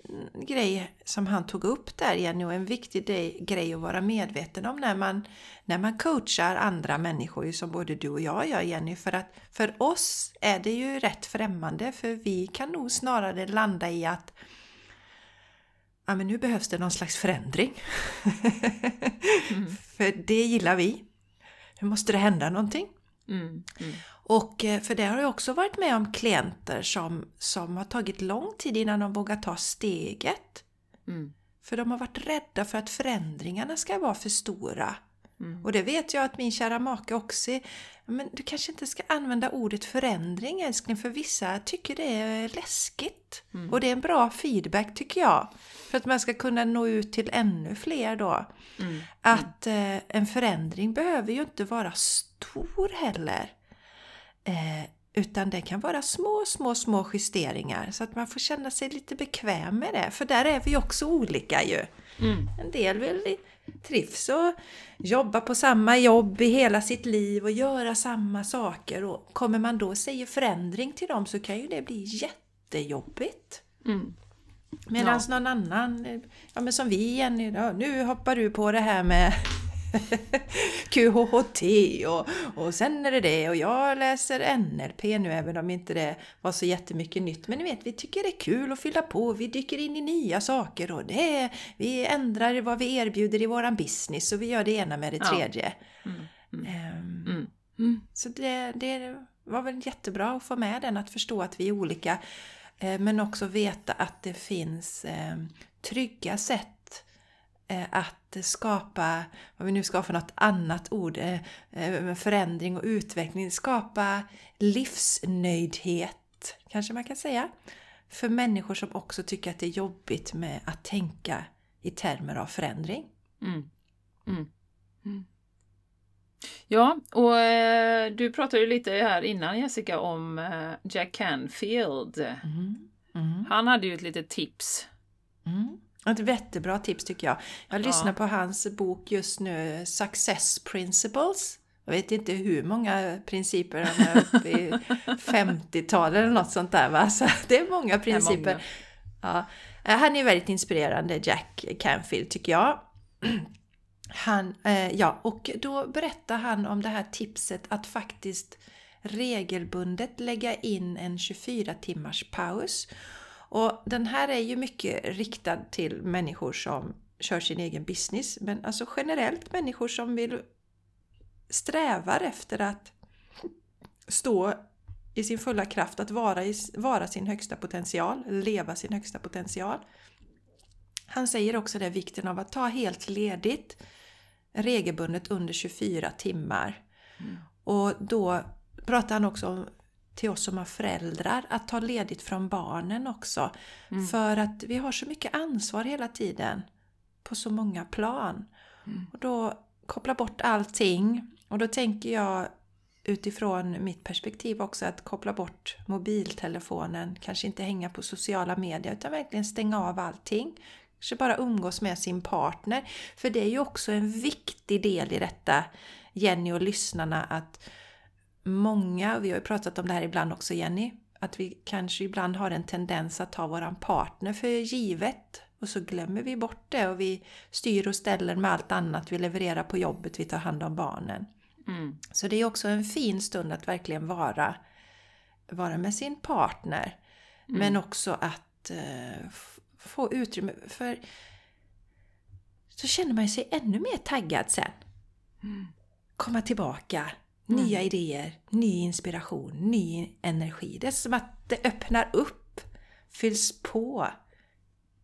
grej som han tog upp där Jenny och en viktig grej att vara medveten om när man, när man coachar andra människor som både du och jag gör Jenny. För att för oss är det ju rätt främmande för vi kan nog snarare landa i att ja, men nu behövs det någon slags förändring. *laughs* Mm. för det gillar vi. Nu måste det hända någonting. Mm. Mm. Och eh, för det har jag också varit med om klienter som, som har tagit lång tid innan de vågar ta steget. Mm. För de har varit rädda för att förändringarna ska vara för stora. Mm. Och det vet jag att min kära make också är. Men du kanske inte ska använda ordet förändring älskling, för vissa tycker det är läskigt. Mm. Och det är en bra feedback tycker jag. För att man ska kunna nå ut till ännu fler då. Mm. Att eh, en förändring behöver ju inte vara stor heller. Eh, utan det kan vara små, små, små justeringar så att man får känna sig lite bekväm med det. För där är vi också olika ju. Mm. En del vill trivs och jobba på samma jobb i hela sitt liv och göra samma saker. Och kommer man då säga förändring till dem så kan ju det bli jättejobbigt. Mm. Medan ja. någon annan, ja men som vi Jenny, ja, nu hoppar du på det här med *laughs* QHHT och, och sen är det det och jag läser NLP nu även om inte det var så jättemycket nytt. Men ni vet, vi tycker det är kul att fylla på, vi dyker in i nya saker och det är, vi ändrar vad vi erbjuder i våran business och vi gör det ena med det tredje. Ja. Mm. Mm. Um, mm. Så det, det var väl jättebra att få med den, att förstå att vi är olika. Eh, men också veta att det finns ehm, trygga sätt att skapa, vad vi nu ska ha för något annat ord, eh, eh, förändring och utveckling, skapa livsnöjdhet, kanske man kan säga, för människor som också tycker att det är jobbigt med att tänka i termer av förändring. Mm. Mm. Mm. Ja, och eh, du pratade ju lite här innan Jessica om eh, Jack Canfield. Mm. Mm. Han hade ju ett litet tips. Ett jättebra tips tycker jag. Jag lyssnar ja. på hans bok just nu, Success Principles. Jag vet inte hur många principer han är uppe i *laughs* 50-talet eller något sånt där va? Så *laughs* det är många principer. Är många. Ja. Eh, han är väldigt inspirerande, Jack Canfield tycker jag. *clears throat* Han, eh, ja, och då berättar han om det här tipset att faktiskt regelbundet lägga in en 24 timmars paus Och den här är ju mycket riktad till människor som kör sin egen business, men alltså generellt människor som vill strävar efter att stå i sin fulla kraft, att vara, i, vara sin högsta potential, leva sin högsta potential. Han säger också det vikten av att ta helt ledigt regelbundet under 24 timmar. Mm. Och då pratar han också om till oss som har föräldrar att ta ledigt från barnen också. Mm. För att vi har så mycket ansvar hela tiden på så många plan. Mm. Och då koppla bort allting. Och då tänker jag utifrån mitt perspektiv också att koppla bort mobiltelefonen, kanske inte hänga på sociala medier utan verkligen stänga av allting. Kanske bara umgås med sin partner. För det är ju också en viktig del i detta, Jenny och lyssnarna, att många, vi har ju pratat om det här ibland också Jenny, att vi kanske ibland har en tendens att ta våran partner för givet och så glömmer vi bort det och vi styr och ställer med allt annat. Vi levererar på jobbet, vi tar hand om barnen. Mm. Så det är också en fin stund att verkligen vara, vara med sin partner. Mm. Men också att uh, få utrymme för så känner man sig ännu mer taggad sen. Mm. Komma tillbaka, nya mm. idéer, ny inspiration, ny energi. Det är som att det öppnar upp, fylls på.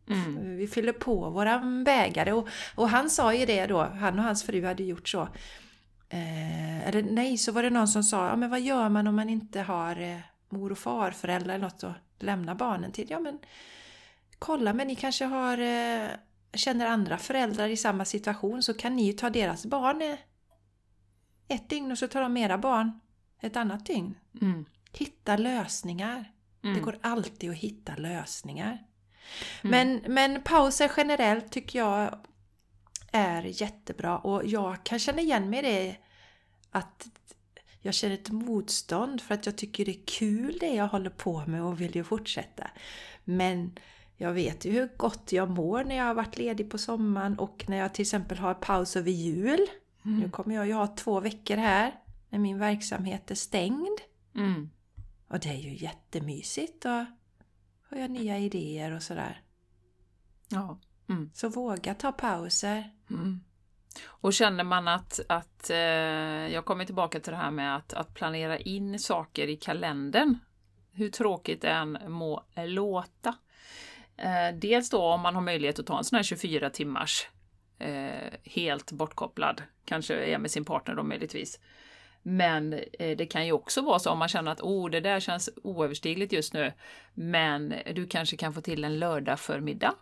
Mm. Vi fyller på våra bägare och, och han sa ju det då, han och hans fru hade gjort så. Eh, eller nej, så var det någon som sa, ja men vad gör man om man inte har eh, mor och farföräldrar eller något att lämna barnen till? Ja men kolla, men ni kanske har, eh, känner andra föräldrar i samma situation så kan ni ju ta deras barn eh, ett dygn och så tar de mera barn ett annat dygn. Mm. Hitta lösningar. Mm. Det går alltid att hitta lösningar. Mm. Men, men pauser generellt tycker jag är jättebra och jag kan känna igen mig i det att jag känner ett motstånd för att jag tycker det är kul det jag håller på med och vill ju fortsätta. Men jag vet ju hur gott jag mår när jag har varit ledig på sommaren och när jag till exempel har paus över jul. Mm. Nu kommer jag ju ha två veckor här när min verksamhet är stängd. Mm. Och det är ju jättemysigt. Då får jag nya idéer och sådär. Ja. Mm. Så våga ta pauser. Mm. Och känner man att, att eh, jag kommer tillbaka till det här med att, att planera in saker i kalendern. Hur tråkigt det än må låta. Eh, dels då om man har möjlighet att ta en sån här 24 timmars eh, helt bortkopplad, kanske är med sin partner då möjligtvis. Men eh, det kan ju också vara så om man känner att oh, det där känns oöverstigligt just nu. Men du kanske kan få till en lördag förmiddag.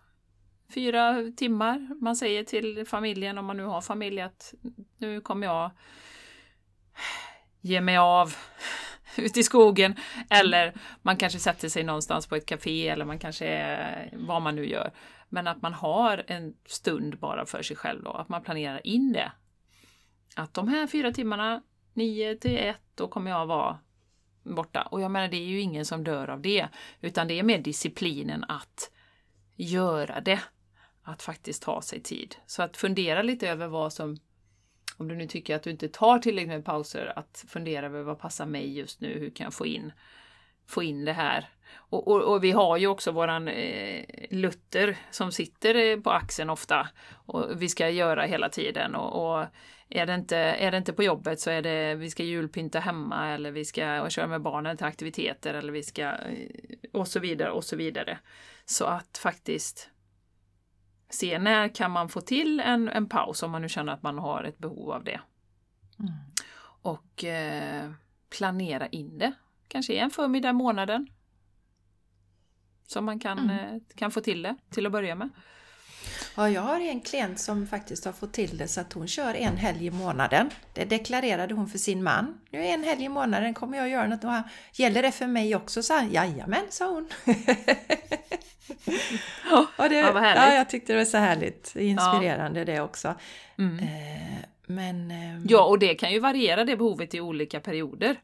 Fyra timmar. Man säger till familjen, om man nu har familj, att nu kommer jag ge mig av *laughs* ute i skogen. Eller man kanske sätter sig någonstans på ett café eller man kanske är vad man nu gör. Men att man har en stund bara för sig själv då, att man planerar in det. Att de här fyra timmarna, 9 till 1, då kommer jag vara borta. Och jag menar, det är ju ingen som dör av det, utan det är mer disciplinen att göra det. Att faktiskt ta sig tid. Så att fundera lite över vad som om du nu tycker att du inte tar tillräckligt med pauser, att fundera över vad passar mig just nu? Hur kan jag få in, få in det här? Och, och, och vi har ju också våran eh, Luther som sitter eh, på axeln ofta och vi ska göra hela tiden. Och, och, är, det inte, är det inte på jobbet så är det vi ska julpynta hemma eller vi ska köra med barnen till aktiviteter eller vi ska eh, och så vidare och så vidare. Så att faktiskt se när kan man få till en, en paus om man nu känner att man har ett behov av det. Mm. Och eh, planera in det. Kanske en förmiddag i månaden. Som man kan, mm. eh, kan få till det till att börja med. Ja, jag har en klient som faktiskt har fått till det så att hon kör en helg i månaden. Det deklarerade hon för sin man. Nu är en helg i månaden kommer jag göra något. Gäller det för mig också? Så Jajamän, sa hon. *laughs* ja, det, ja, vad ja, jag tyckte det var så härligt. Inspirerande ja. det också. Mm. Eh, men... Eh, ja, och det kan ju variera det behovet i olika perioder.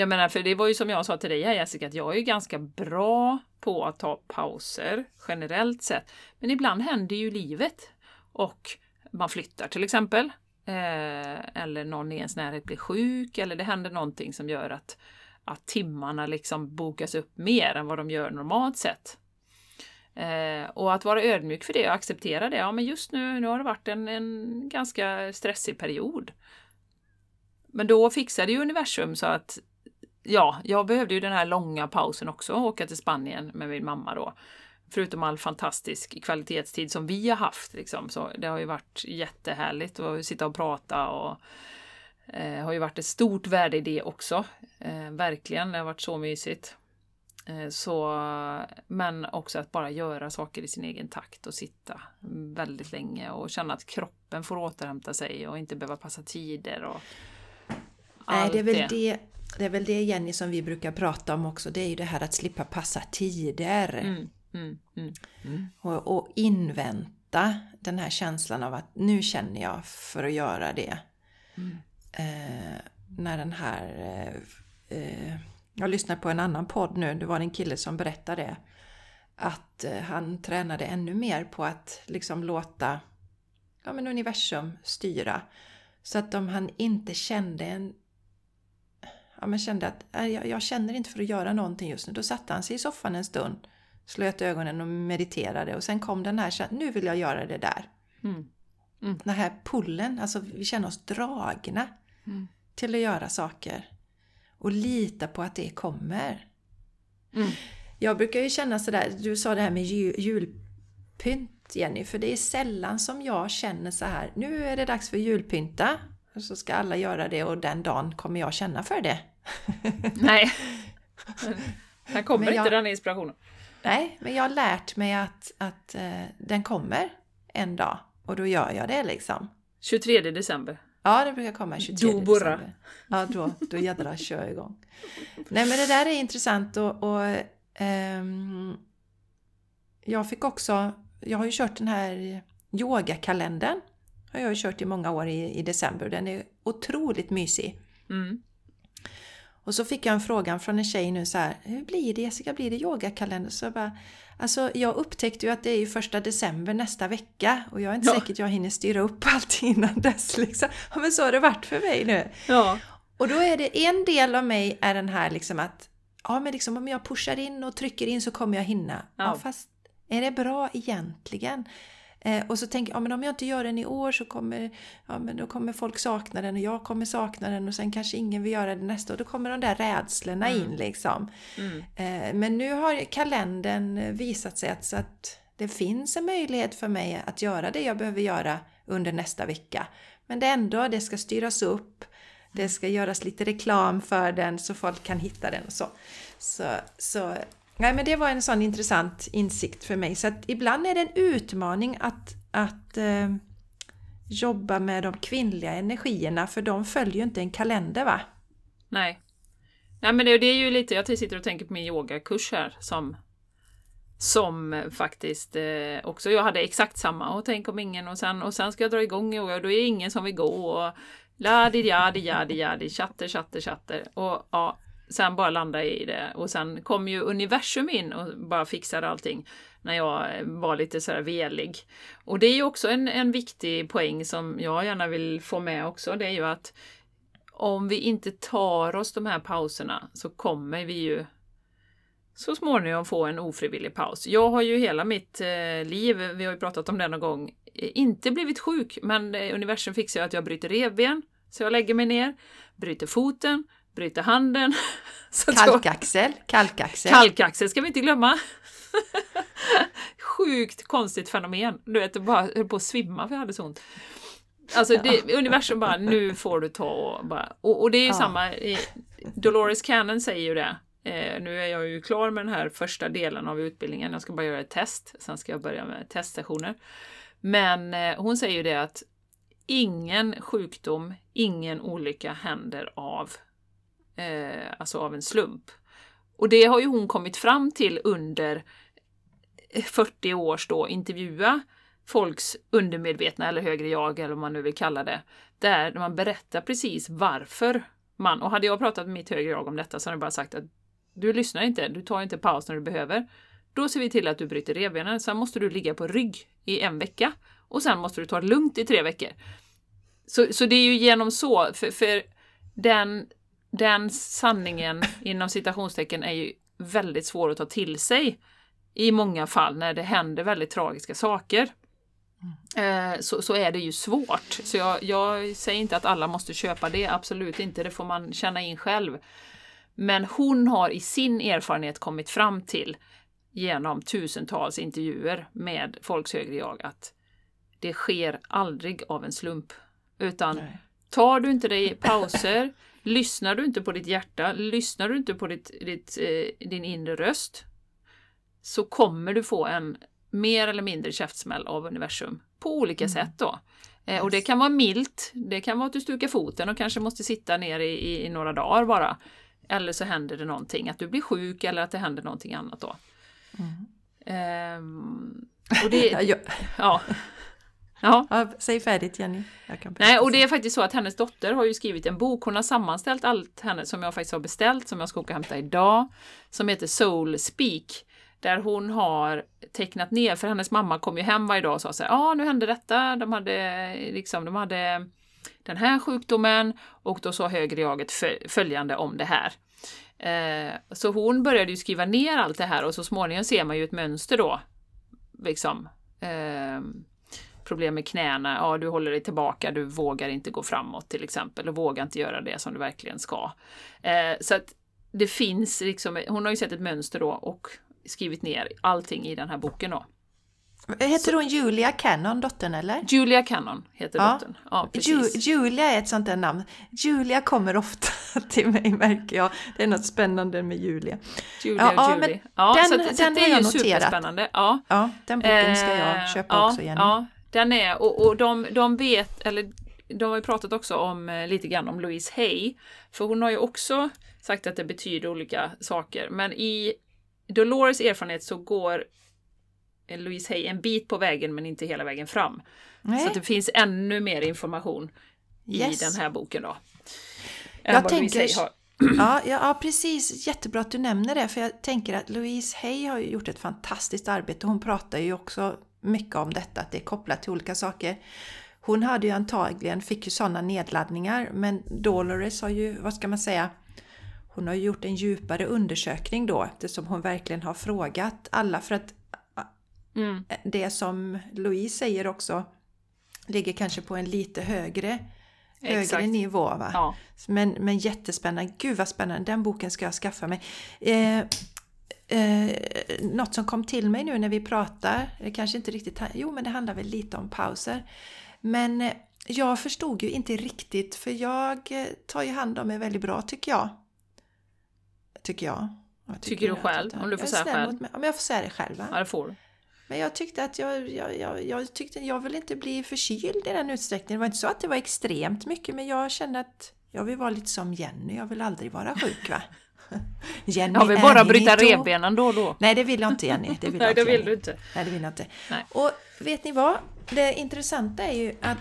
Jag menar, för det var ju som jag sa till dig här Jessica, att jag är ju ganska bra på att ta pauser generellt sett. Men ibland händer ju livet. Och man flyttar till exempel. Eh, eller någon i ens närhet blir sjuk eller det händer någonting som gör att, att timmarna liksom bokas upp mer än vad de gör normalt sett. Eh, och att vara ödmjuk för det och acceptera det. Ja, men just nu, nu har det varit en, en ganska stressig period. Men då fixade ju universum så att ja, jag behövde ju den här långa pausen också, åka till Spanien med min mamma då. Förutom all fantastisk kvalitetstid som vi har haft. Liksom. Så det har ju varit jättehärligt att sitta och prata och eh, har ju varit ett stort värde i det också. Eh, verkligen, det har varit så mysigt. Eh, så, men också att bara göra saker i sin egen takt och sitta väldigt länge och känna att kroppen får återhämta sig och inte behöva passa tider. Och Nej, det är, väl det. det. Det är väl det Jenny som vi brukar prata om också. Det är ju det här att slippa passa tider. Mm, mm, mm, mm. och, och, invänta den här känslan av att nu känner jag för att göra det. Mm. Eh, när den här eh, eh jag lyssnar på en annan podd nu, det var en kille som berättade att eh, han tränade ännu mer på att liksom låta ja, men universum styra. Så att om han inte kände en ja, men kände att jag, jag känner inte för att göra någonting just nu, då satte han sig i soffan en stund, slöt ögonen och mediterade och sen kom den här, nu vill jag göra det där. Mm. Mm. Den här pullen, alltså vi känner oss dragna mm. till att göra saker och lita på att det kommer. Mm. Jag brukar ju känna sådär, du sa det här med jul, julpynt Jenny, för det är sällan som jag känner så här, nu är det dags för julpynta. Och så ska alla göra det och den dagen kommer jag känna för det. *laughs* Nej, här kommer jag, inte den inspirationen. Nej, men jag har lärt mig att, att uh, den kommer en dag och då gör jag det liksom. 23 december. Ja, det brukar komma 23 då december. Ja, då, då jädrar kör jag igång. Nej, men det där är intressant och, och um, jag fick också, jag har ju kört den här yogakalendern. Har jag ju kört i många år i, i december den är otroligt mysig. Mm. Och så fick jag en fråga från en tjej nu så här, hur blir det Jessica, blir det yogakalender? Så jag bara, alltså jag upptäckte ju att det är ju första december nästa vecka och jag är inte ja. säker att jag hinner styra upp *laughs* allt innan dess liksom. Ja, men så har det varit för mig nu. Ja. Och då är det en del av mig är den här liksom att, ja men liksom om jag pushar in och trycker in så kommer jag hinna. Ja. ja fast är det bra egentligen? Eh, och så tänker jag, ja, men om jag inte gör den i år så kommer, ja, men då kommer folk sakna den och jag kommer sakna den och sen kanske ingen vill göra det nästa år. Då kommer de där rädslorna mm. in liksom. Mm. Eh, men nu har kalendern visat sig att, så att det finns en möjlighet för mig att göra det jag behöver göra under nästa vecka. Men det ändå, det ska styras upp. Det ska göras lite reklam för den så folk kan hitta den och så. Så, så Nej, men det var en sån intressant insikt för mig. Så att ibland är det en utmaning att, att eh, jobba med de kvinnliga energierna för de följer ju inte en kalender va? Nej. Nej men det, det är ju lite, jag sitter och tänker på min yogakurs här som som faktiskt eh, också, jag hade exakt samma och tänk om ingen och sen, och sen ska jag dra igång yoga och då är det ingen som vill gå och la di jadi jadi jadi chatter chatter chatter och ja sen bara landa i det och sen kom ju universum in och bara fixade allting när jag var lite sådär velig. Och det är ju också en, en viktig poäng som jag gärna vill få med också, det är ju att om vi inte tar oss de här pauserna så kommer vi ju så småningom få en ofrivillig paus. Jag har ju hela mitt eh, liv, vi har ju pratat om det någon gång, eh, inte blivit sjuk, men eh, universum fixar ju att jag bryter revben, så jag lägger mig ner, bryter foten, bryter handen. *laughs* kalkaxel, kalkaxel. Kalkaxel ska vi inte glömma. *laughs* Sjukt konstigt fenomen. Du vet, jag bara höll på att svimma för jag hade så ont. Alltså det, universum bara, nu får du ta och bara... Och, och det är ju ja. samma, Dolores Cannon säger ju det. Eh, nu är jag ju klar med den här första delen av utbildningen. Jag ska bara göra ett test, sen ska jag börja med testsessioner. Men eh, hon säger ju det att ingen sjukdom, ingen olycka händer av eh, alltså av en slump. Och det har ju hon kommit fram till under eh, 40 års då intervjua folks undermedvetna eller högre jag eller vad man nu vill kalla det. Där man berättar precis varför man, och hade jag pratat med mitt högre jag om detta så hade jag bara sagt att du lyssnar inte, du tar inte paus när du behöver. Då ser vi till att du bryter revbenen, sen måste du ligga på rygg i en vecka och sen måste du ta det lugnt i tre veckor. Så, så det är ju genom så, för, för den den sanningen inom citationstecken är ju väldigt svår att ta till sig i många fall när det händer väldigt tragiska saker. Eh, så, så är det ju svårt. Så jag, jag säger inte att alla måste köpa det, absolut inte, det får man känna in själv. Men hon har i sin erfarenhet kommit fram till genom tusentals intervjuer med folks högre jag att det sker aldrig av en slump. Utan Nej. tar du inte dig pauser, *laughs* lyssnar du inte på ditt hjärta, lyssnar du inte på ditt, ditt, eh, din inre röst? Så kommer du få en mer eller mindre käftsmäll av universum. På olika sätt då. Eh, och det kan vara milt, det kan vara att du stukar foten och kanske måste sitta ner i, i, i några dagar bara. Eller så händer det någonting, att du blir sjuk eller att det händer någonting annat då. Ehm, och det, *laughs* Ja, ja. Säg färdigt Jenny. Nej, och det är faktiskt så att hennes dotter har ju skrivit en bok. Hon har sammanställt allt henne som jag faktiskt har beställt, som jag ska åka och hämta idag, som heter Soul Speak. Där hon har tecknat ner, för hennes mamma kom ju hem varje dag och sa så här, ja ah, nu hände detta, de hade liksom, de hade den här sjukdomen och då sa högre jaget fö- följande om det här. Eh, så hon började ju skriva ner allt det här och så småningom ser man ju ett mönster då. Liksom. Eh, problem med knäna, ja du håller dig tillbaka, du vågar inte gå framåt till exempel och vågar inte göra det som du verkligen ska. Eh, så att det finns liksom, hon har ju sett ett mönster då och skrivit ner allting i den här boken då. Heter hon Julia Cannon, dottern eller? Julia Cannon heter Ja. dottern. Ja, Ju. Julia är ett sånt där namn. Julia kommer ofta *laughs* till mig märker jag. Det är något spännande med Julia. Julia Ja, och Julie. Ja, den- så, att- så den att det är jag ju noterat. superspännande. Ja. Ja, den boken ska Eh, jag köpa ja, också Jenny. Ja, den är, och, och de, de vet, eller de har ju pratat också om eh, lite grann om Louise Hay. För hon har ju också sagt att det betyder olika saker. Men i Dolores erfarenhet så går eh, Louise Hay en bit på vägen men inte hela vägen fram. Nej. Så det finns ännu mer information Yes. i den här boken då. Jag tänker-. Ja, ja, precis. Jättebra att du nämner det. För jag tänker att Louise Hay har gjort ett fantastiskt arbete. Hon pratar ju också mycket om detta, att det är kopplat till olika saker. Hon hade ju antagligen, fick ju sådana nedladdningar, men Dolores har ju, vad ska man säga, hon har gjort en djupare undersökning då eftersom hon verkligen har frågat alla för att Mm. det som Louise säger också ligger kanske på en lite högre, högre Exakt. nivå. Va? Ja. Men, men jättespännande. Gud vad spännande. Den boken ska jag skaffa mig. Eh, eh, något som kom till mig nu när vi pratar, det kanske inte riktigt, jo men det handlar väl lite om pauser. Men eh, jag förstod ju inte riktigt för jag eh, tar ju hand om mig väldigt bra tycker jag. Tycker jag. Jag Tycker du att- själv? Om du får säga själv. Om jag får säga det själv va? ja, det får du. Men jag tyckte att jag, jag, jag, jag tyckte jag vill inte bli förkyld i den utsträckningen. Det var inte så att det var extremt mycket men jag kände att jag vill vara lite som Jenny. Jag vill aldrig vara sjuk va? *laughs* Jenny vill är bara bryta revbenen då och då. Nej det vill jag inte Jenny. Det vill *laughs* Nej, det vill Jenny. du inte. Nej det vill jag inte. Nej. Och vet ni vad? Det intressanta är ju att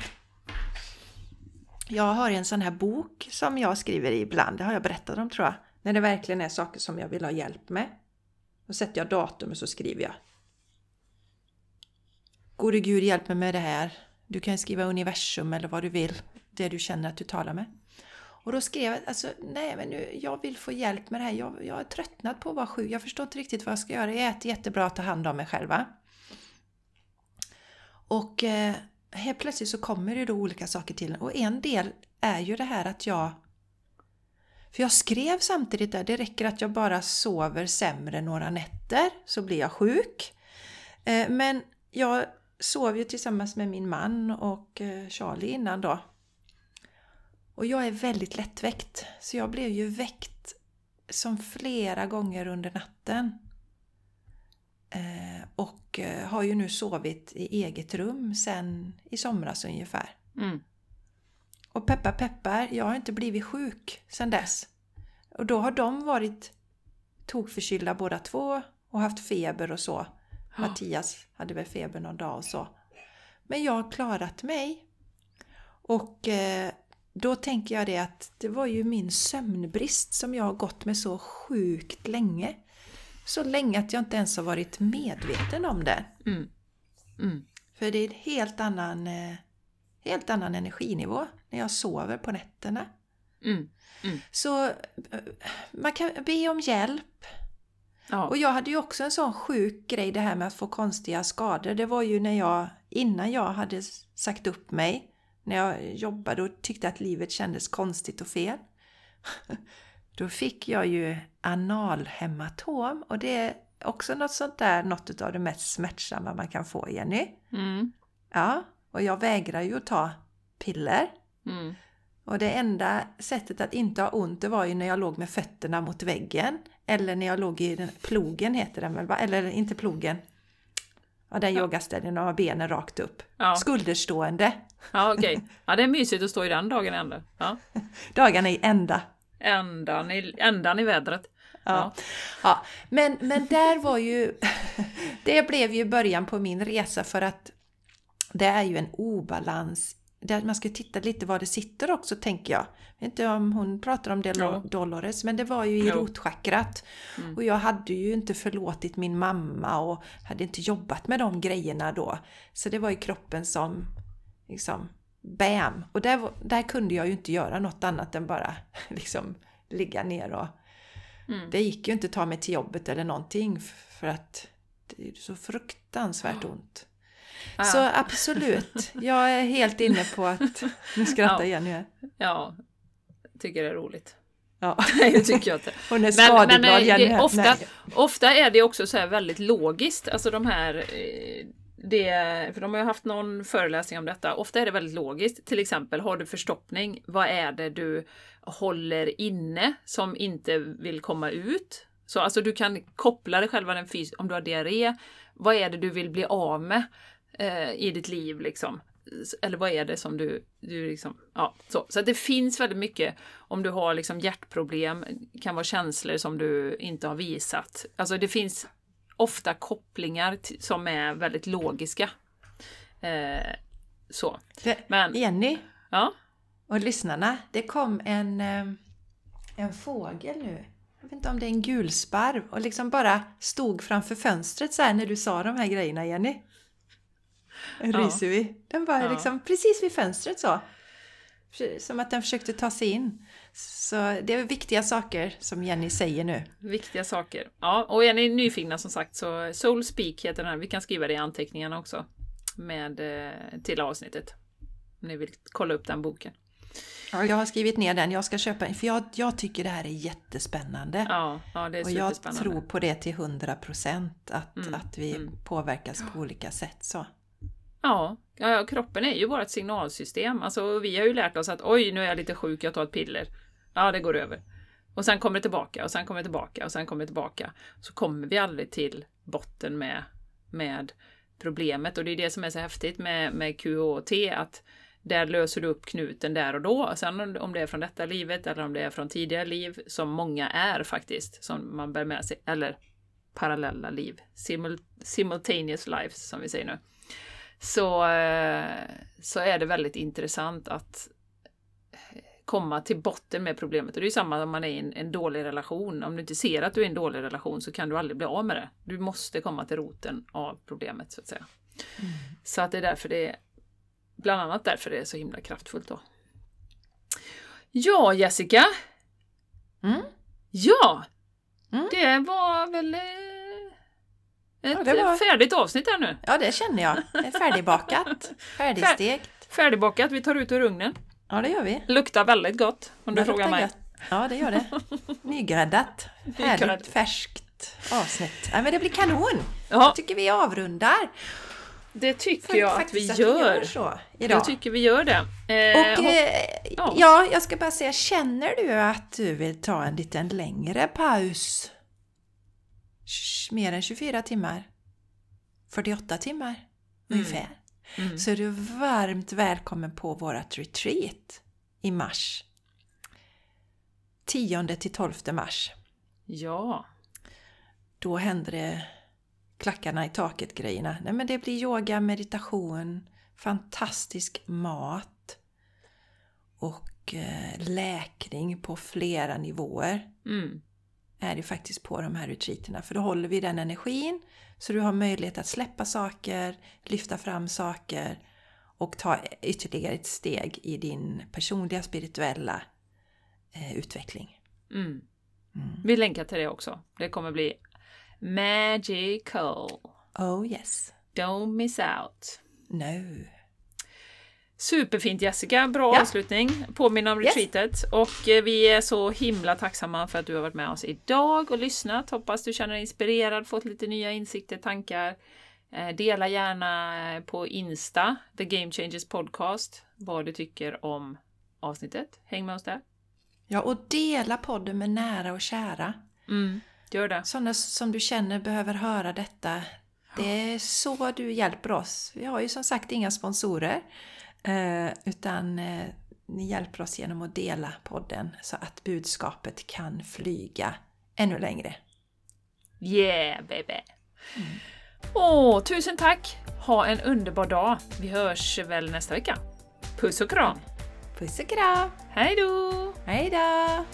jag har en sån här bok som jag skriver i ibland. Det har jag berättat om tror jag. När det verkligen är saker som jag vill ha hjälp med. Då sätter jag datum och så skriver jag. Gode Gud hjälp mig med det här. Du kan skriva universum eller vad du vill. Det du känner att du talar med. Och då skrev jag, alltså nej men nu, jag vill få hjälp med det här. Jag, jag har tröttnat på att vara sjuk. Jag förstår inte riktigt vad jag ska göra. Jag äter jättebra att ta hand om mig själva. Och eh, helt plötsligt så kommer det då olika saker till en. Och en del är ju det här att jag... För jag skrev samtidigt där, det räcker att jag bara sover sämre några nätter så blir jag sjuk. Eh, men jag sov ju tillsammans med min man och eh, Charlie innan då. Och jag är väldigt lättväckt. Så jag blev ju väckt som flera gånger under natten. Eh, och eh, har ju nu sovit i eget rum sen i somras ungefär. Mm. Och peppar peppar, jag har inte blivit sjuk sen dess. Och då har de varit tokförkylda båda två och haft feber och så. Ja. Mattias hade väl feber någon dag och så. Men jag har klarat mig. Och eh, då tänker jag det att det var ju min sömnbrist som jag har gått med så sjukt länge. Så länge att jag inte ens har varit medveten om det. Mm. Mm. För det är en helt annan, eh, helt annan energinivå när jag sover på nätterna. Mm. Så eh, man kan be om hjälp. Ja. Och jag hade ju också en sån sjuk grej det här med att få konstiga skador. Det var ju när jag, innan jag hade sagt upp mig, när jag jobbade och tyckte att livet kändes konstigt och fel. *laughs* Då fick jag ju analhematom och det är också något sånt där, något av det mest smärtsamma man kan få, Jenny. Mm. Ja, och jag vägrar ju att ta piller. Mm. Och det enda sättet att inte ha ont det var ju när jag låg med fötterna mot väggen. Eller när jag låg i den, plogen heter den väl va? Eller inte plogen. Ja, den Ja. yogaställningen och har benen rakt upp. Ja, Skulderstående. Ja okej. Ja, det är mysigt att stå i den dagen ändå. Ja. *laughs* Dagarna i ända. Ändan i, ändan i vädret. Ja. ja. Men, men där var ju... *laughs* Det blev ju början på min resa för att det är ju en obalans. Där man ska titta lite var det sitter också tänker jag. Jag vet inte om hon pratar om det Ja. Dolores, men det var ju i Jo. rotchakrat. Mm. Och jag hade ju inte förlåtit min mamma och hade inte jobbat med de grejerna då. Så det var ju kroppen som liksom BAM! Och där, där kunde jag ju inte göra något annat än bara *laughs* liksom ligga ner och Mm. det gick ju inte att ta mig till jobbet eller någonting för att det är så fruktansvärt ont. Ja. Så absolut, *laughs* jag är helt inne på att... *laughs* Nu skrattar Ja. Jenny här. Ja, tycker det är roligt. Ja. Nej, det tycker jag inte. Hon är Men, skadeglad men eh, Jenny. det, ofta, ofta är det också så här väldigt logiskt, alltså de här eh, det, för de har ju haft någon föreläsning om detta. Ofta är det väldigt logiskt. Till exempel, har du förstoppning? Vad är det du håller inne som inte vill komma ut? Så alltså du kan koppla dig själva den fys- om du har diarré. Vad är det du vill bli av med eh, i ditt liv liksom? Eller vad är det som du, du liksom, ja, så. Så att det finns väldigt mycket om du har liksom hjärtproblem, kan vara känslor som du inte har visat. Alltså det finns ofta kopplingar till, som är väldigt logiska. Eh, så. Men, Jenny ja. och lyssnarna, det kom en, eh, en fågel nu. Jag vet inte om det är en gulsparv och liksom bara stod framför fönstret så här när du sa de här grejerna Jenny. En Ja. ryser Den var Ja. liksom precis vid fönstret så. Som att den försökte ta sig in. Så det är viktiga saker som Jenny säger nu. Viktiga saker. Ja, och är ni nyfikna som sagt så Soul Speak heter den här. Vi kan skriva det i anteckningarna också. Med, eh, till avsnittet. Om ni vill kolla upp den boken. Ja, jag har skrivit ner den. Jag ska köpa en för jag, jag tycker det här är jättespännande. Ja, ja det är och jag tror på det till 100 procent. Att, Mm, att vi mm. påverkas på olika sätt. Så. Ja, ja, kroppen är ju vårt signalsystem. Alltså, vi har ju lärt oss att oj, nu är jag lite sjuk, jag tar ett piller. Ja, det går över. Och sen kommer det tillbaka och sen kommer det tillbaka och sen kommer det tillbaka. Så kommer vi aldrig till botten med, med problemet. Och det är det som är så häftigt med, med QHT, att där löser du upp knuten där och då. Sen om- det är från detta livet eller om det är från tidigare liv, som många är faktiskt, som man bär med sig, eller parallella liv, Simul simultaneous lives som vi säger nu så, eh, så är det väldigt intressant att komma till botten med problemet. Och det är samma om man är i en, en dålig relation. Om du inte ser att du är i en dålig relation så kan du aldrig bli av med det. Du måste komma till roten av problemet så att säga. Så att det är därför det är bland annat därför det är så himla kraftfullt då. Ja, Jessica. Mm. Ja, Mm. det var väl eh, ett det var- färdigt avsnitt här nu. Ja, det känner jag. Det är färdigbakat. *laughs* Färdigstekt. Färdigbakat, vi tar ut ur ugnen. Ja, det gör vi. Luktar väldigt gott om du frågar mig. gött. Ja, det gör det. *laughs* Nygräddat. Härligt färskt avsnitt. Ja, men det blir kanon! Ja, Jag tycker vi avrundar. det tycker För jag att vi gör. så idag. Jag tycker vi gör det. Eh, Och eh, ja. ja, jag ska bara säga, känner du att du vill ta en liten längre paus? Mer än 24 timmar? 48 timmar ungefär. Mm. Så är du varmt välkommen på vårt retreat i mars. 10 till 12 mars. Ja, Då händer det klackarna i taket grejerna. Nej men det blir yoga, meditation, fantastisk mat och eh, läkning på flera nivåer mm. Är det faktiskt på de här retreaterna. För då håller vi den energin så du har möjlighet att släppa saker, lyfta fram saker och ta ytterligare ett steg i din personliga spirituella eh, utveckling. Mm. Mm. vi länkar till det också. Det kommer bli magical. Oh yes. Don't miss out. No. Superfint Jessica, bra Ja. avslutning. Påminna om Yes. retreatet. Och eh, vi är så himla tacksamma för att du har varit med oss idag och lyssnat. Hoppas du känner dig inspirerad, fått lite nya insikter, tankar. Eh, Dela gärna eh, på Insta, The Game Changers Podcast, vad du tycker om avsnittet. Häng med oss där. Ja, och dela podden med nära och kära. Mm, gör det. Sådana som du känner behöver höra detta. Det är så du hjälper oss. Vi har ju som sagt inga sponsorer. Eh, utan eh, ni hjälper oss genom att dela podden så att budskapet kan flyga ännu längre. Yeah baby! Åh, tusen tack! Ha en underbar dag. Vi hörs väl nästa vecka. Puss och kram! Puss och kram! Hej då! Hej då!